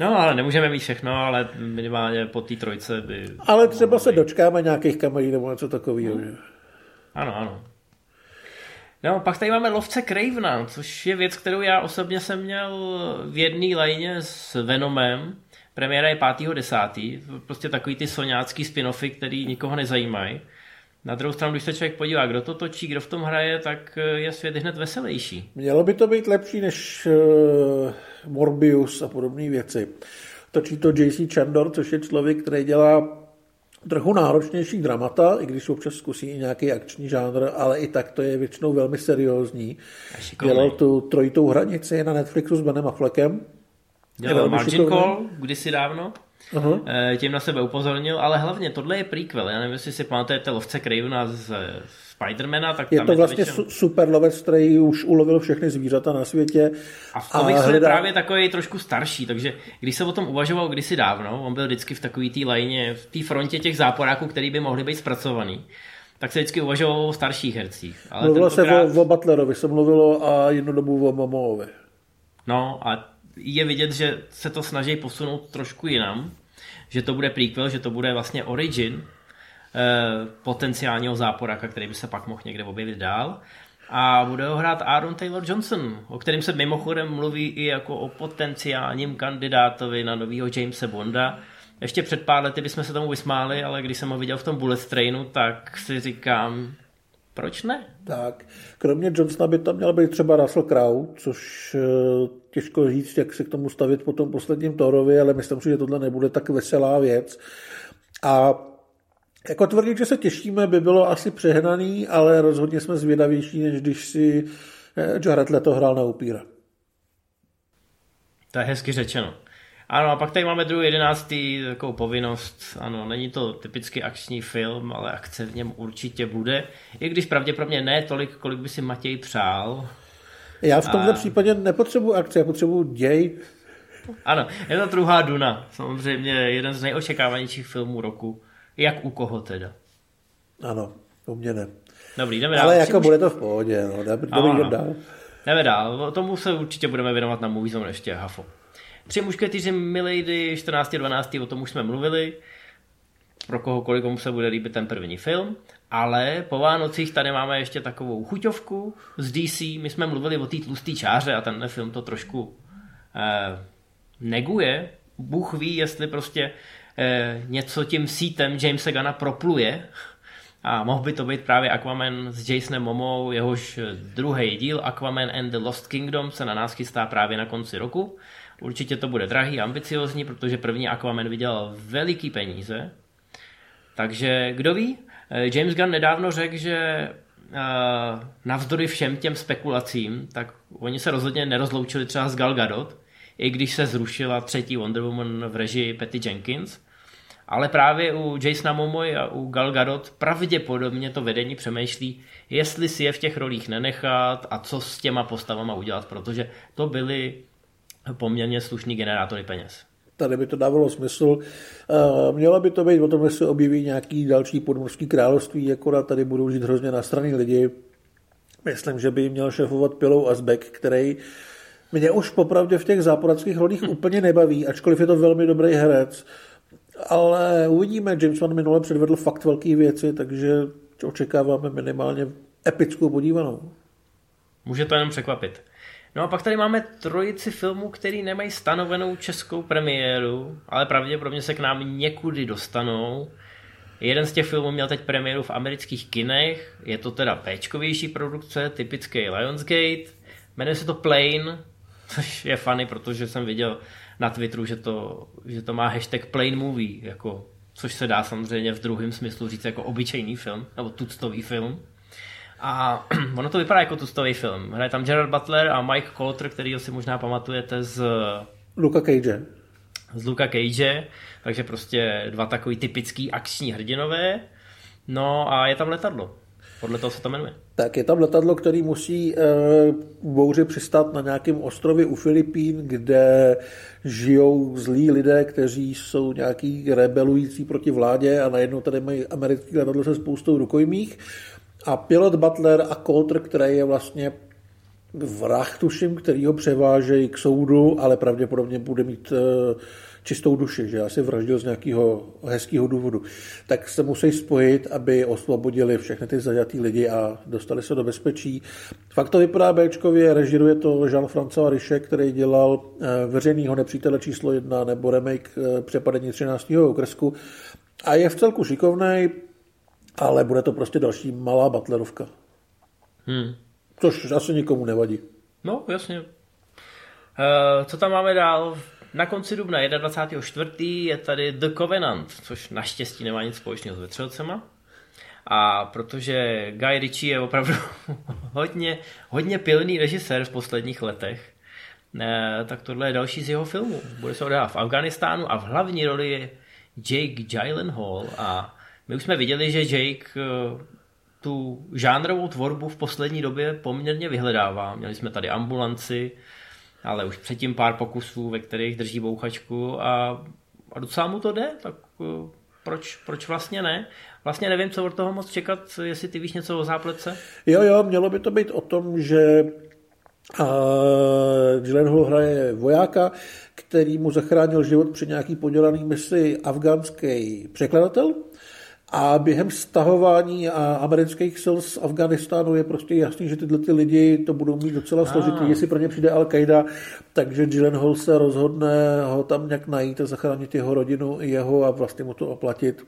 No, ale nemůžeme mít všechno, ale minimálně po té trojce by... Ale třeba se dočkáme nějakých kamerí nebo něco takového. No. Ano, ano. No, pak tady máme lovce Cravena, což je věc, kterou já osobně jsem měl v jedné lajně s Venomem. Premiéra je 5.10. Prostě takový ty soňácký spin-offy, který nikoho nezajímají. Na druhou stranu, když se člověk podívá, kdo to točí, kdo v tom hraje, tak je svět hned veselější. Mělo by to být lepší než uh, Morbius a podobné věci. Točí to JC Chandor, což je člověk, který dělá trochu náročnější dramata, i když občas zkusí i nějaký akční žánr, ale i tak to je většinou velmi seriózní. Dělal tu trojitou hranici na Netflixu s Benem Affleckem. Dělal Margin Call kdysi dávno. Uh-huh. Tím na sebe upozornil, ale hlavně tohle je prequel. Já nevím, jestli si pamatujete lovce Cravena z Spidermana, tak je tam to je vlastně většinou... super lovec, který už ulovil všechny zvířata na světě. A v komiksu hledá... je právě takový trošku starší, takže když se o tom uvažoval kdysi dávno, on byl vždycky v takové té lajně, v té frontě těch záporáků, který by mohly být zpracovaný tak se vždycky uvažovalo o starších hercích. Ale Mluvilo tentokrát... se o, o Butlerovi, se mluvilo a jednu dobu o Momovi. No a je vidět, že se to snaží posunout trošku jinam, že to bude prequel, že to bude vlastně origin potenciálního záporaka, který by se pak mohl někde objevit dál. A bude ho hrát Aaron Taylor Johnson, o kterém se mimochodem mluví i jako o potenciálním kandidátovi na nového Jamesa Bonda. Ještě před pár lety bychom se tomu vysmáli, ale když jsem ho viděl v tom Bullet Trainu, tak si říkám, proč ne? Tak, kromě Johnsona by tam měl být třeba Russell Crowe, což eh, těžko říct, jak se k tomu stavit po tom posledním Thorovi, ale myslím si, že tohle nebude tak veselá věc. A jako tvrdit, že se těšíme, by bylo asi přehnaný, ale rozhodně jsme zvědavější, než když si eh, Jared Leto hrál na upíra. To je hezky řečeno. Ano, a pak tady máme druhý jedenáctý takovou povinnost. Ano, není to typicky akční film, ale akce v něm určitě bude. I když pravděpodobně ne tolik, kolik by si Matěj přál. Já v tomto a... případě nepotřebuji akce, já potřebuji děj. Ano, je to druhá Duna. Samozřejmě jeden z nejočekávanějších filmů roku. Jak u koho teda? Ano, U mě ne. Dobrý, jdeme dál. Ale jako bude to v pohodě, no. Dobrý, jdeme dál. Jdeme dál, tomu se určitě budeme věnovat na Movie Zone ještě, hafo. Tři mušketýři Milady 14.12. o tom už jsme mluvili. Pro kohokoliv komu se bude líbit ten první film. Ale po Vánocích tady máme ještě takovou chuťovku z DC. My jsme mluvili o té tlusté čáře a tenhle film to trošku eh, neguje. Bůh ví, jestli prostě něco tím sítem Jamesa Gana propluje. A mohl by to být právě Aquaman s Jasonem Momou, jehož druhý díl Aquaman and the Lost Kingdom se na nás chystá právě na konci roku. Určitě to bude drahý, ambiciozní, protože první Aquaman vydělal veliký peníze. Takže kdo ví? Eh, James Gunn nedávno řekl, že eh, navzdory všem těm spekulacím, tak oni se rozhodně nerozloučili třeba s Gal Gadot, i když se zrušila třetí Wonder Woman v režii Patty Jenkins. Ale právě u Jasona Momoy a u Gal Gadot pravděpodobně to vedení přemýšlí, jestli si je v těch rolích nenechat a co s těma postavama udělat, protože to byly poměrně slušný generátory peněz. Tady by to dávalo smysl. Eh, mělo by to být o tom, že se objeví nějaký další podmorský království, akorát tady budou žít hrozně nastraný lidi. Myslím, že by měl šefovat Pilou Asbeck, který mě už popravdě v těch záporadských rolích úplně nebaví, ačkoliv je to velmi dobrý herec. Ale uvidíme, James Wan minule předvedl fakt velké věci, takže očekáváme minimálně epickou podívanou. Může to jenom překvapit. No a pak tady máme trojici filmů, který nemají stanovenou českou premiéru, ale pravděpodobně se k nám někudy dostanou. Jeden z těch filmů měl teď premiéru v amerických kinech, je to teda péčkovější produkce, typický Lionsgate, jmenuje se to Plane, což je funny, protože jsem viděl na Twitteru, že to, že to má hashtag Plane Movie, jako, což se dá samozřejmě v druhém smyslu říct jako obyčejný film, nebo tuctový film. A ono to vypadá jako tustový film. Hraje tam Gerard Butler a Mike Colter, který si možná pamatujete z... Luka Cage. Z Luka Cage, takže prostě dva takový typický akční hrdinové. No a je tam letadlo. Podle toho se to jmenuje. Tak je tam letadlo, který musí e, bouři přistát na nějakém ostrově u Filipín, kde žijou zlí lidé, kteří jsou nějaký rebelující proti vládě a najednou tady mají americký letadlo se spoustou rukojmích a pilot Butler a Coulter, který je vlastně vrah, tuším, který ho převážejí k soudu, ale pravděpodobně bude mít eh, čistou duši, že asi vraždil z nějakého hezkého důvodu, tak se musí spojit, aby osvobodili všechny ty zajatý lidi a dostali se do bezpečí. Fakt to vypadá Bčkově, režiruje to Jean-François Riche, který dělal eh, veřejného nepřítele číslo jedna nebo remake eh, Přepadení 13. okresku a je v celku šikovný, ale bude to prostě další malá Butlerovka. Hmm. Což asi nikomu nevadí. No, jasně. Uh, co tam máme dál? Na konci dubna 21.4. je tady The Covenant, což naštěstí nemá nic společného s vetřelcema. A protože Guy Ritchie je opravdu hodně, hodně pilný režisér v posledních letech, ne, tak tohle je další z jeho filmů. Bude se odehrát v Afganistánu a v hlavní roli je Jake Gyllenhaal a my už jsme viděli, že Jake eh, tu žánrovou tvorbu v poslední době poměrně vyhledává. Měli jsme tady ambulanci, ale už předtím pár pokusů, ve kterých drží bouchačku a, a docela mu to jde, tak eh, proč, proč vlastně ne? Vlastně nevím, co od toho moc čekat, jestli ty víš něco o zápletce? Jo, jo, mělo by to být o tom, že a Gyllenhaal hraje vojáka, který mu zachránil život při nějaký podělaný misi afgánský překladatel a během stahování amerických sil z Afganistánu je prostě jasný, že tyhle ty lidi to budou mít docela složitý, jestli pro ně přijde Al-Qaida, takže Gyllenhaal se rozhodne ho tam nějak najít a zachránit jeho rodinu i jeho a vlastně mu to oplatit.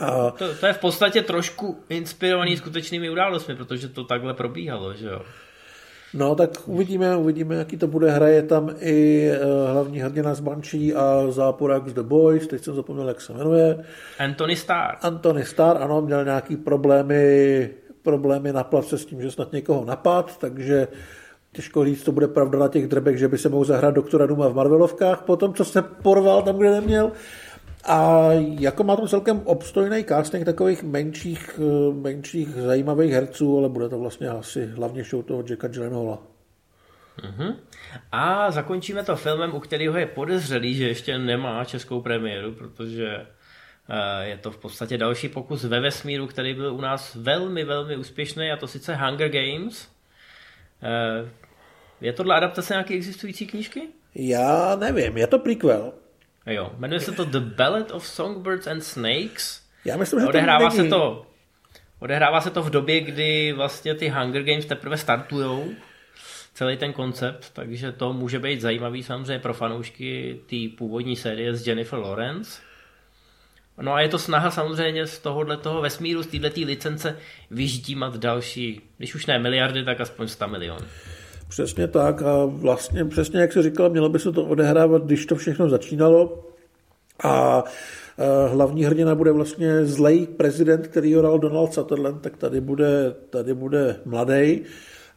A... To, to je v podstatě trošku inspirovaný skutečnými událostmi, protože to takhle probíhalo, že jo? No, tak uvidíme, uvidíme, jaký to bude. Hraje tam i uh, hlavní hrdina z Banshee a záporák z The Boys, teď jsem zapomněl, jak se jmenuje. Anthony Starr. Anthony Starr, ano, měl nějaký problémy, problémy na plavce s tím, že snad někoho napad, takže těžko říct, to bude pravda na těch drbech, že by se mohl zahrát doktora Duma v Marvelovkách, po tom, co se porval tam, kde neměl. A jako má tam celkem obstojný casting takových menších, eh, menších zajímavých herců, ale bude to vlastně asi hlavně show toho Jacka Gyllenhaala. Uh-huh. A zakončíme to filmem, u kterého je podezřelý, že ještě nemá českou premiéru, protože Eh, je to v podstatě další pokus ve vesmíru, který byl u nás velmi, velmi úspěšný, a to sice Hunger Games. Eh, je tohle adaptace nějaké existující knížky? Já nevím, je to prequel. Jo, jmenuje se to The Ballad of Songbirds and Snakes. Já myslím, že odehrává to se to Odehrává se to v době, kdy vlastně ty Hunger Games teprve startujou, celý ten koncept, takže to může být zajímavý samozřejmě pro fanoušky té původní série s Jennifer Lawrence. No a je to snaha samozřejmě z tohohle toho vesmíru, z této licence vyždímat další, když už ne miliardy, tak aspoň 100 milionů. Přesně tak a vlastně přesně jak se říkal, mělo by se to odehrávat, když to všechno začínalo a e, hlavní hrdina bude vlastně zlej prezident, který ho hrál Donald Sutherland, tak tady bude, tady bude mladý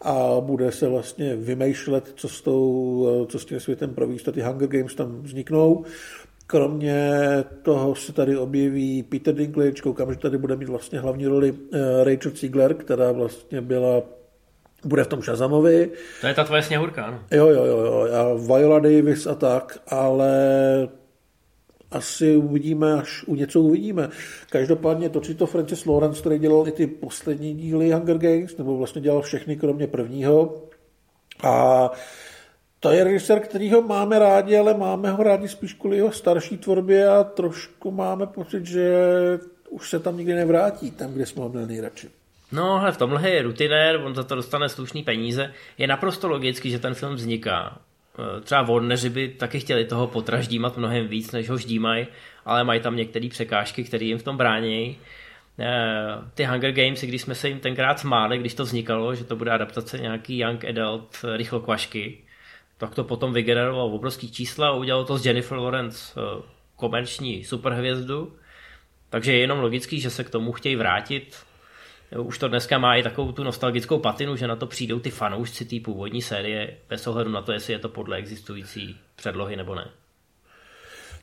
a bude se vlastně vymýšlet, co s, tou, e, co s tím světem províst. Ty Hunger Games tam vzniknou. Kromě toho se tady objeví Peter Dinklage, koukám, že tady bude mít vlastně hlavní roli e, Rachel Ziegler, která vlastně byla bude v tom Shazamovi. To je ta tvoje sněhurka, ano. Jo, jo, jo, jo, a Viola Davis a tak, ale asi uvidíme, až u něco uvidíme. Každopádně točí to Francis Lawrence, který dělal i ty poslední díly Hunger Games, nebo vlastně dělal všechny, kromě prvního. A to je režisér, kterýho máme rádi, ale máme ho rádi spíš kvůli jeho starší tvorbě a trošku máme pocit, že už se tam nikdy nevrátí, tam, kde jsme ho měli nejradši. No, ale v tomhle je rutinér, on za to dostane slušný peníze. Je naprosto logický, že ten film vzniká. E, třeba Warneri by taky chtěli toho potraždímat mnohem víc, než ho ždímají, ale mají tam některé překážky, které jim v tom brání. E, ty Hunger Games, když jsme se jim tenkrát smáli, když to vznikalo, že to bude adaptace nějaký young adult rychlokvašky, tak to potom vygenerovalo obrovský čísla a udělalo to z Jennifer Lawrence komerční superhvězdu. Takže je jenom logický, že se k tomu chtějí vrátit už to dneska má i takovou tu nostalgickou patinu, že na to přijdou ty fanoušci té původní série, bez ohledu na to, jestli je to podle existující předlohy nebo ne.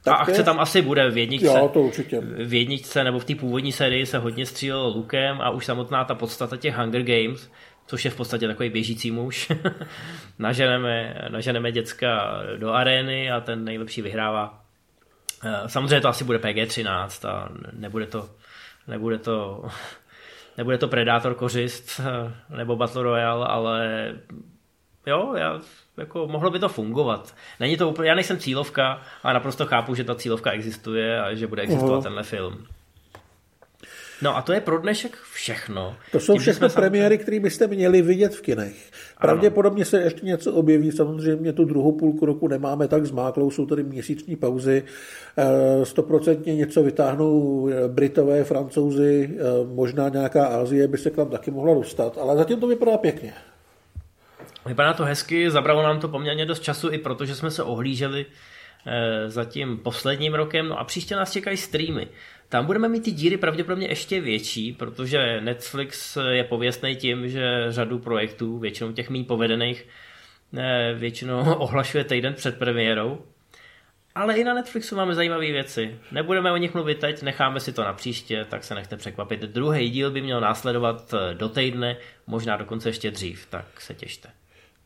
Tak a akce je... tam asi bude v jedničce. Jo, to určitě. V jedničce nebo v té původní sérii se hodně střílelo lukem a už samotná ta podstata těch Hunger Games, což je v podstatě takový běžící muž. naženeme, naženeme děcka do arény a ten nejlepší vyhrává. Eh, samozřejmě to asi bude PG-13 a nebude to, nebude to nebude to Predator kořist eh, nebo Battle Royale, ale jo, já, jako mohlo by to fungovat. Není to úplně, já nejsem cílovka, ale naprosto chápu, že ta cílovka existuje a že bude existovat uh-huh. tenhle film. No a to je pro dnešek všechno. To jsou Tím, všechno premiéry, které byste měli vidět v kinech. Pravděpodobně se ještě něco objeví, samozřejmě tu druhou půlku roku nemáme tak zmáklou, jsou tady měsíční pauzy. Eh, stoprocentně něco vytáhnou eh, Britové, Francouzi, eh, možná nějaká Asie by se k nám taky mohla dostat, ale zatím to vypadá pěkně. Vypadá to hezky, zabralo nám to poměrně dost času i proto, že jsme se ohlíželi za tím posledním rokem, no a příště nás čekají streamy. Tam budeme mít ty díry pravděpodobně ještě větší, protože Netflix je pověstný tím, že řadu projektů, většinou těch méně povedených, eh, většinou ohlašuje týden před premiérou. Ale i na Netflixu máme zajímavé věci. Nebudeme o nich mluvit teď, necháme si to na příště, tak se nechte překvapit. Druhý díl by měl následovat eh, do týdne, možná dokonce ještě dřív, tak se těšte.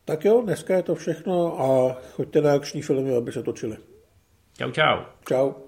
Tak jo, dneska je to všechno a choďte na akční filmy, aby se točili. Čau, čau. Čau.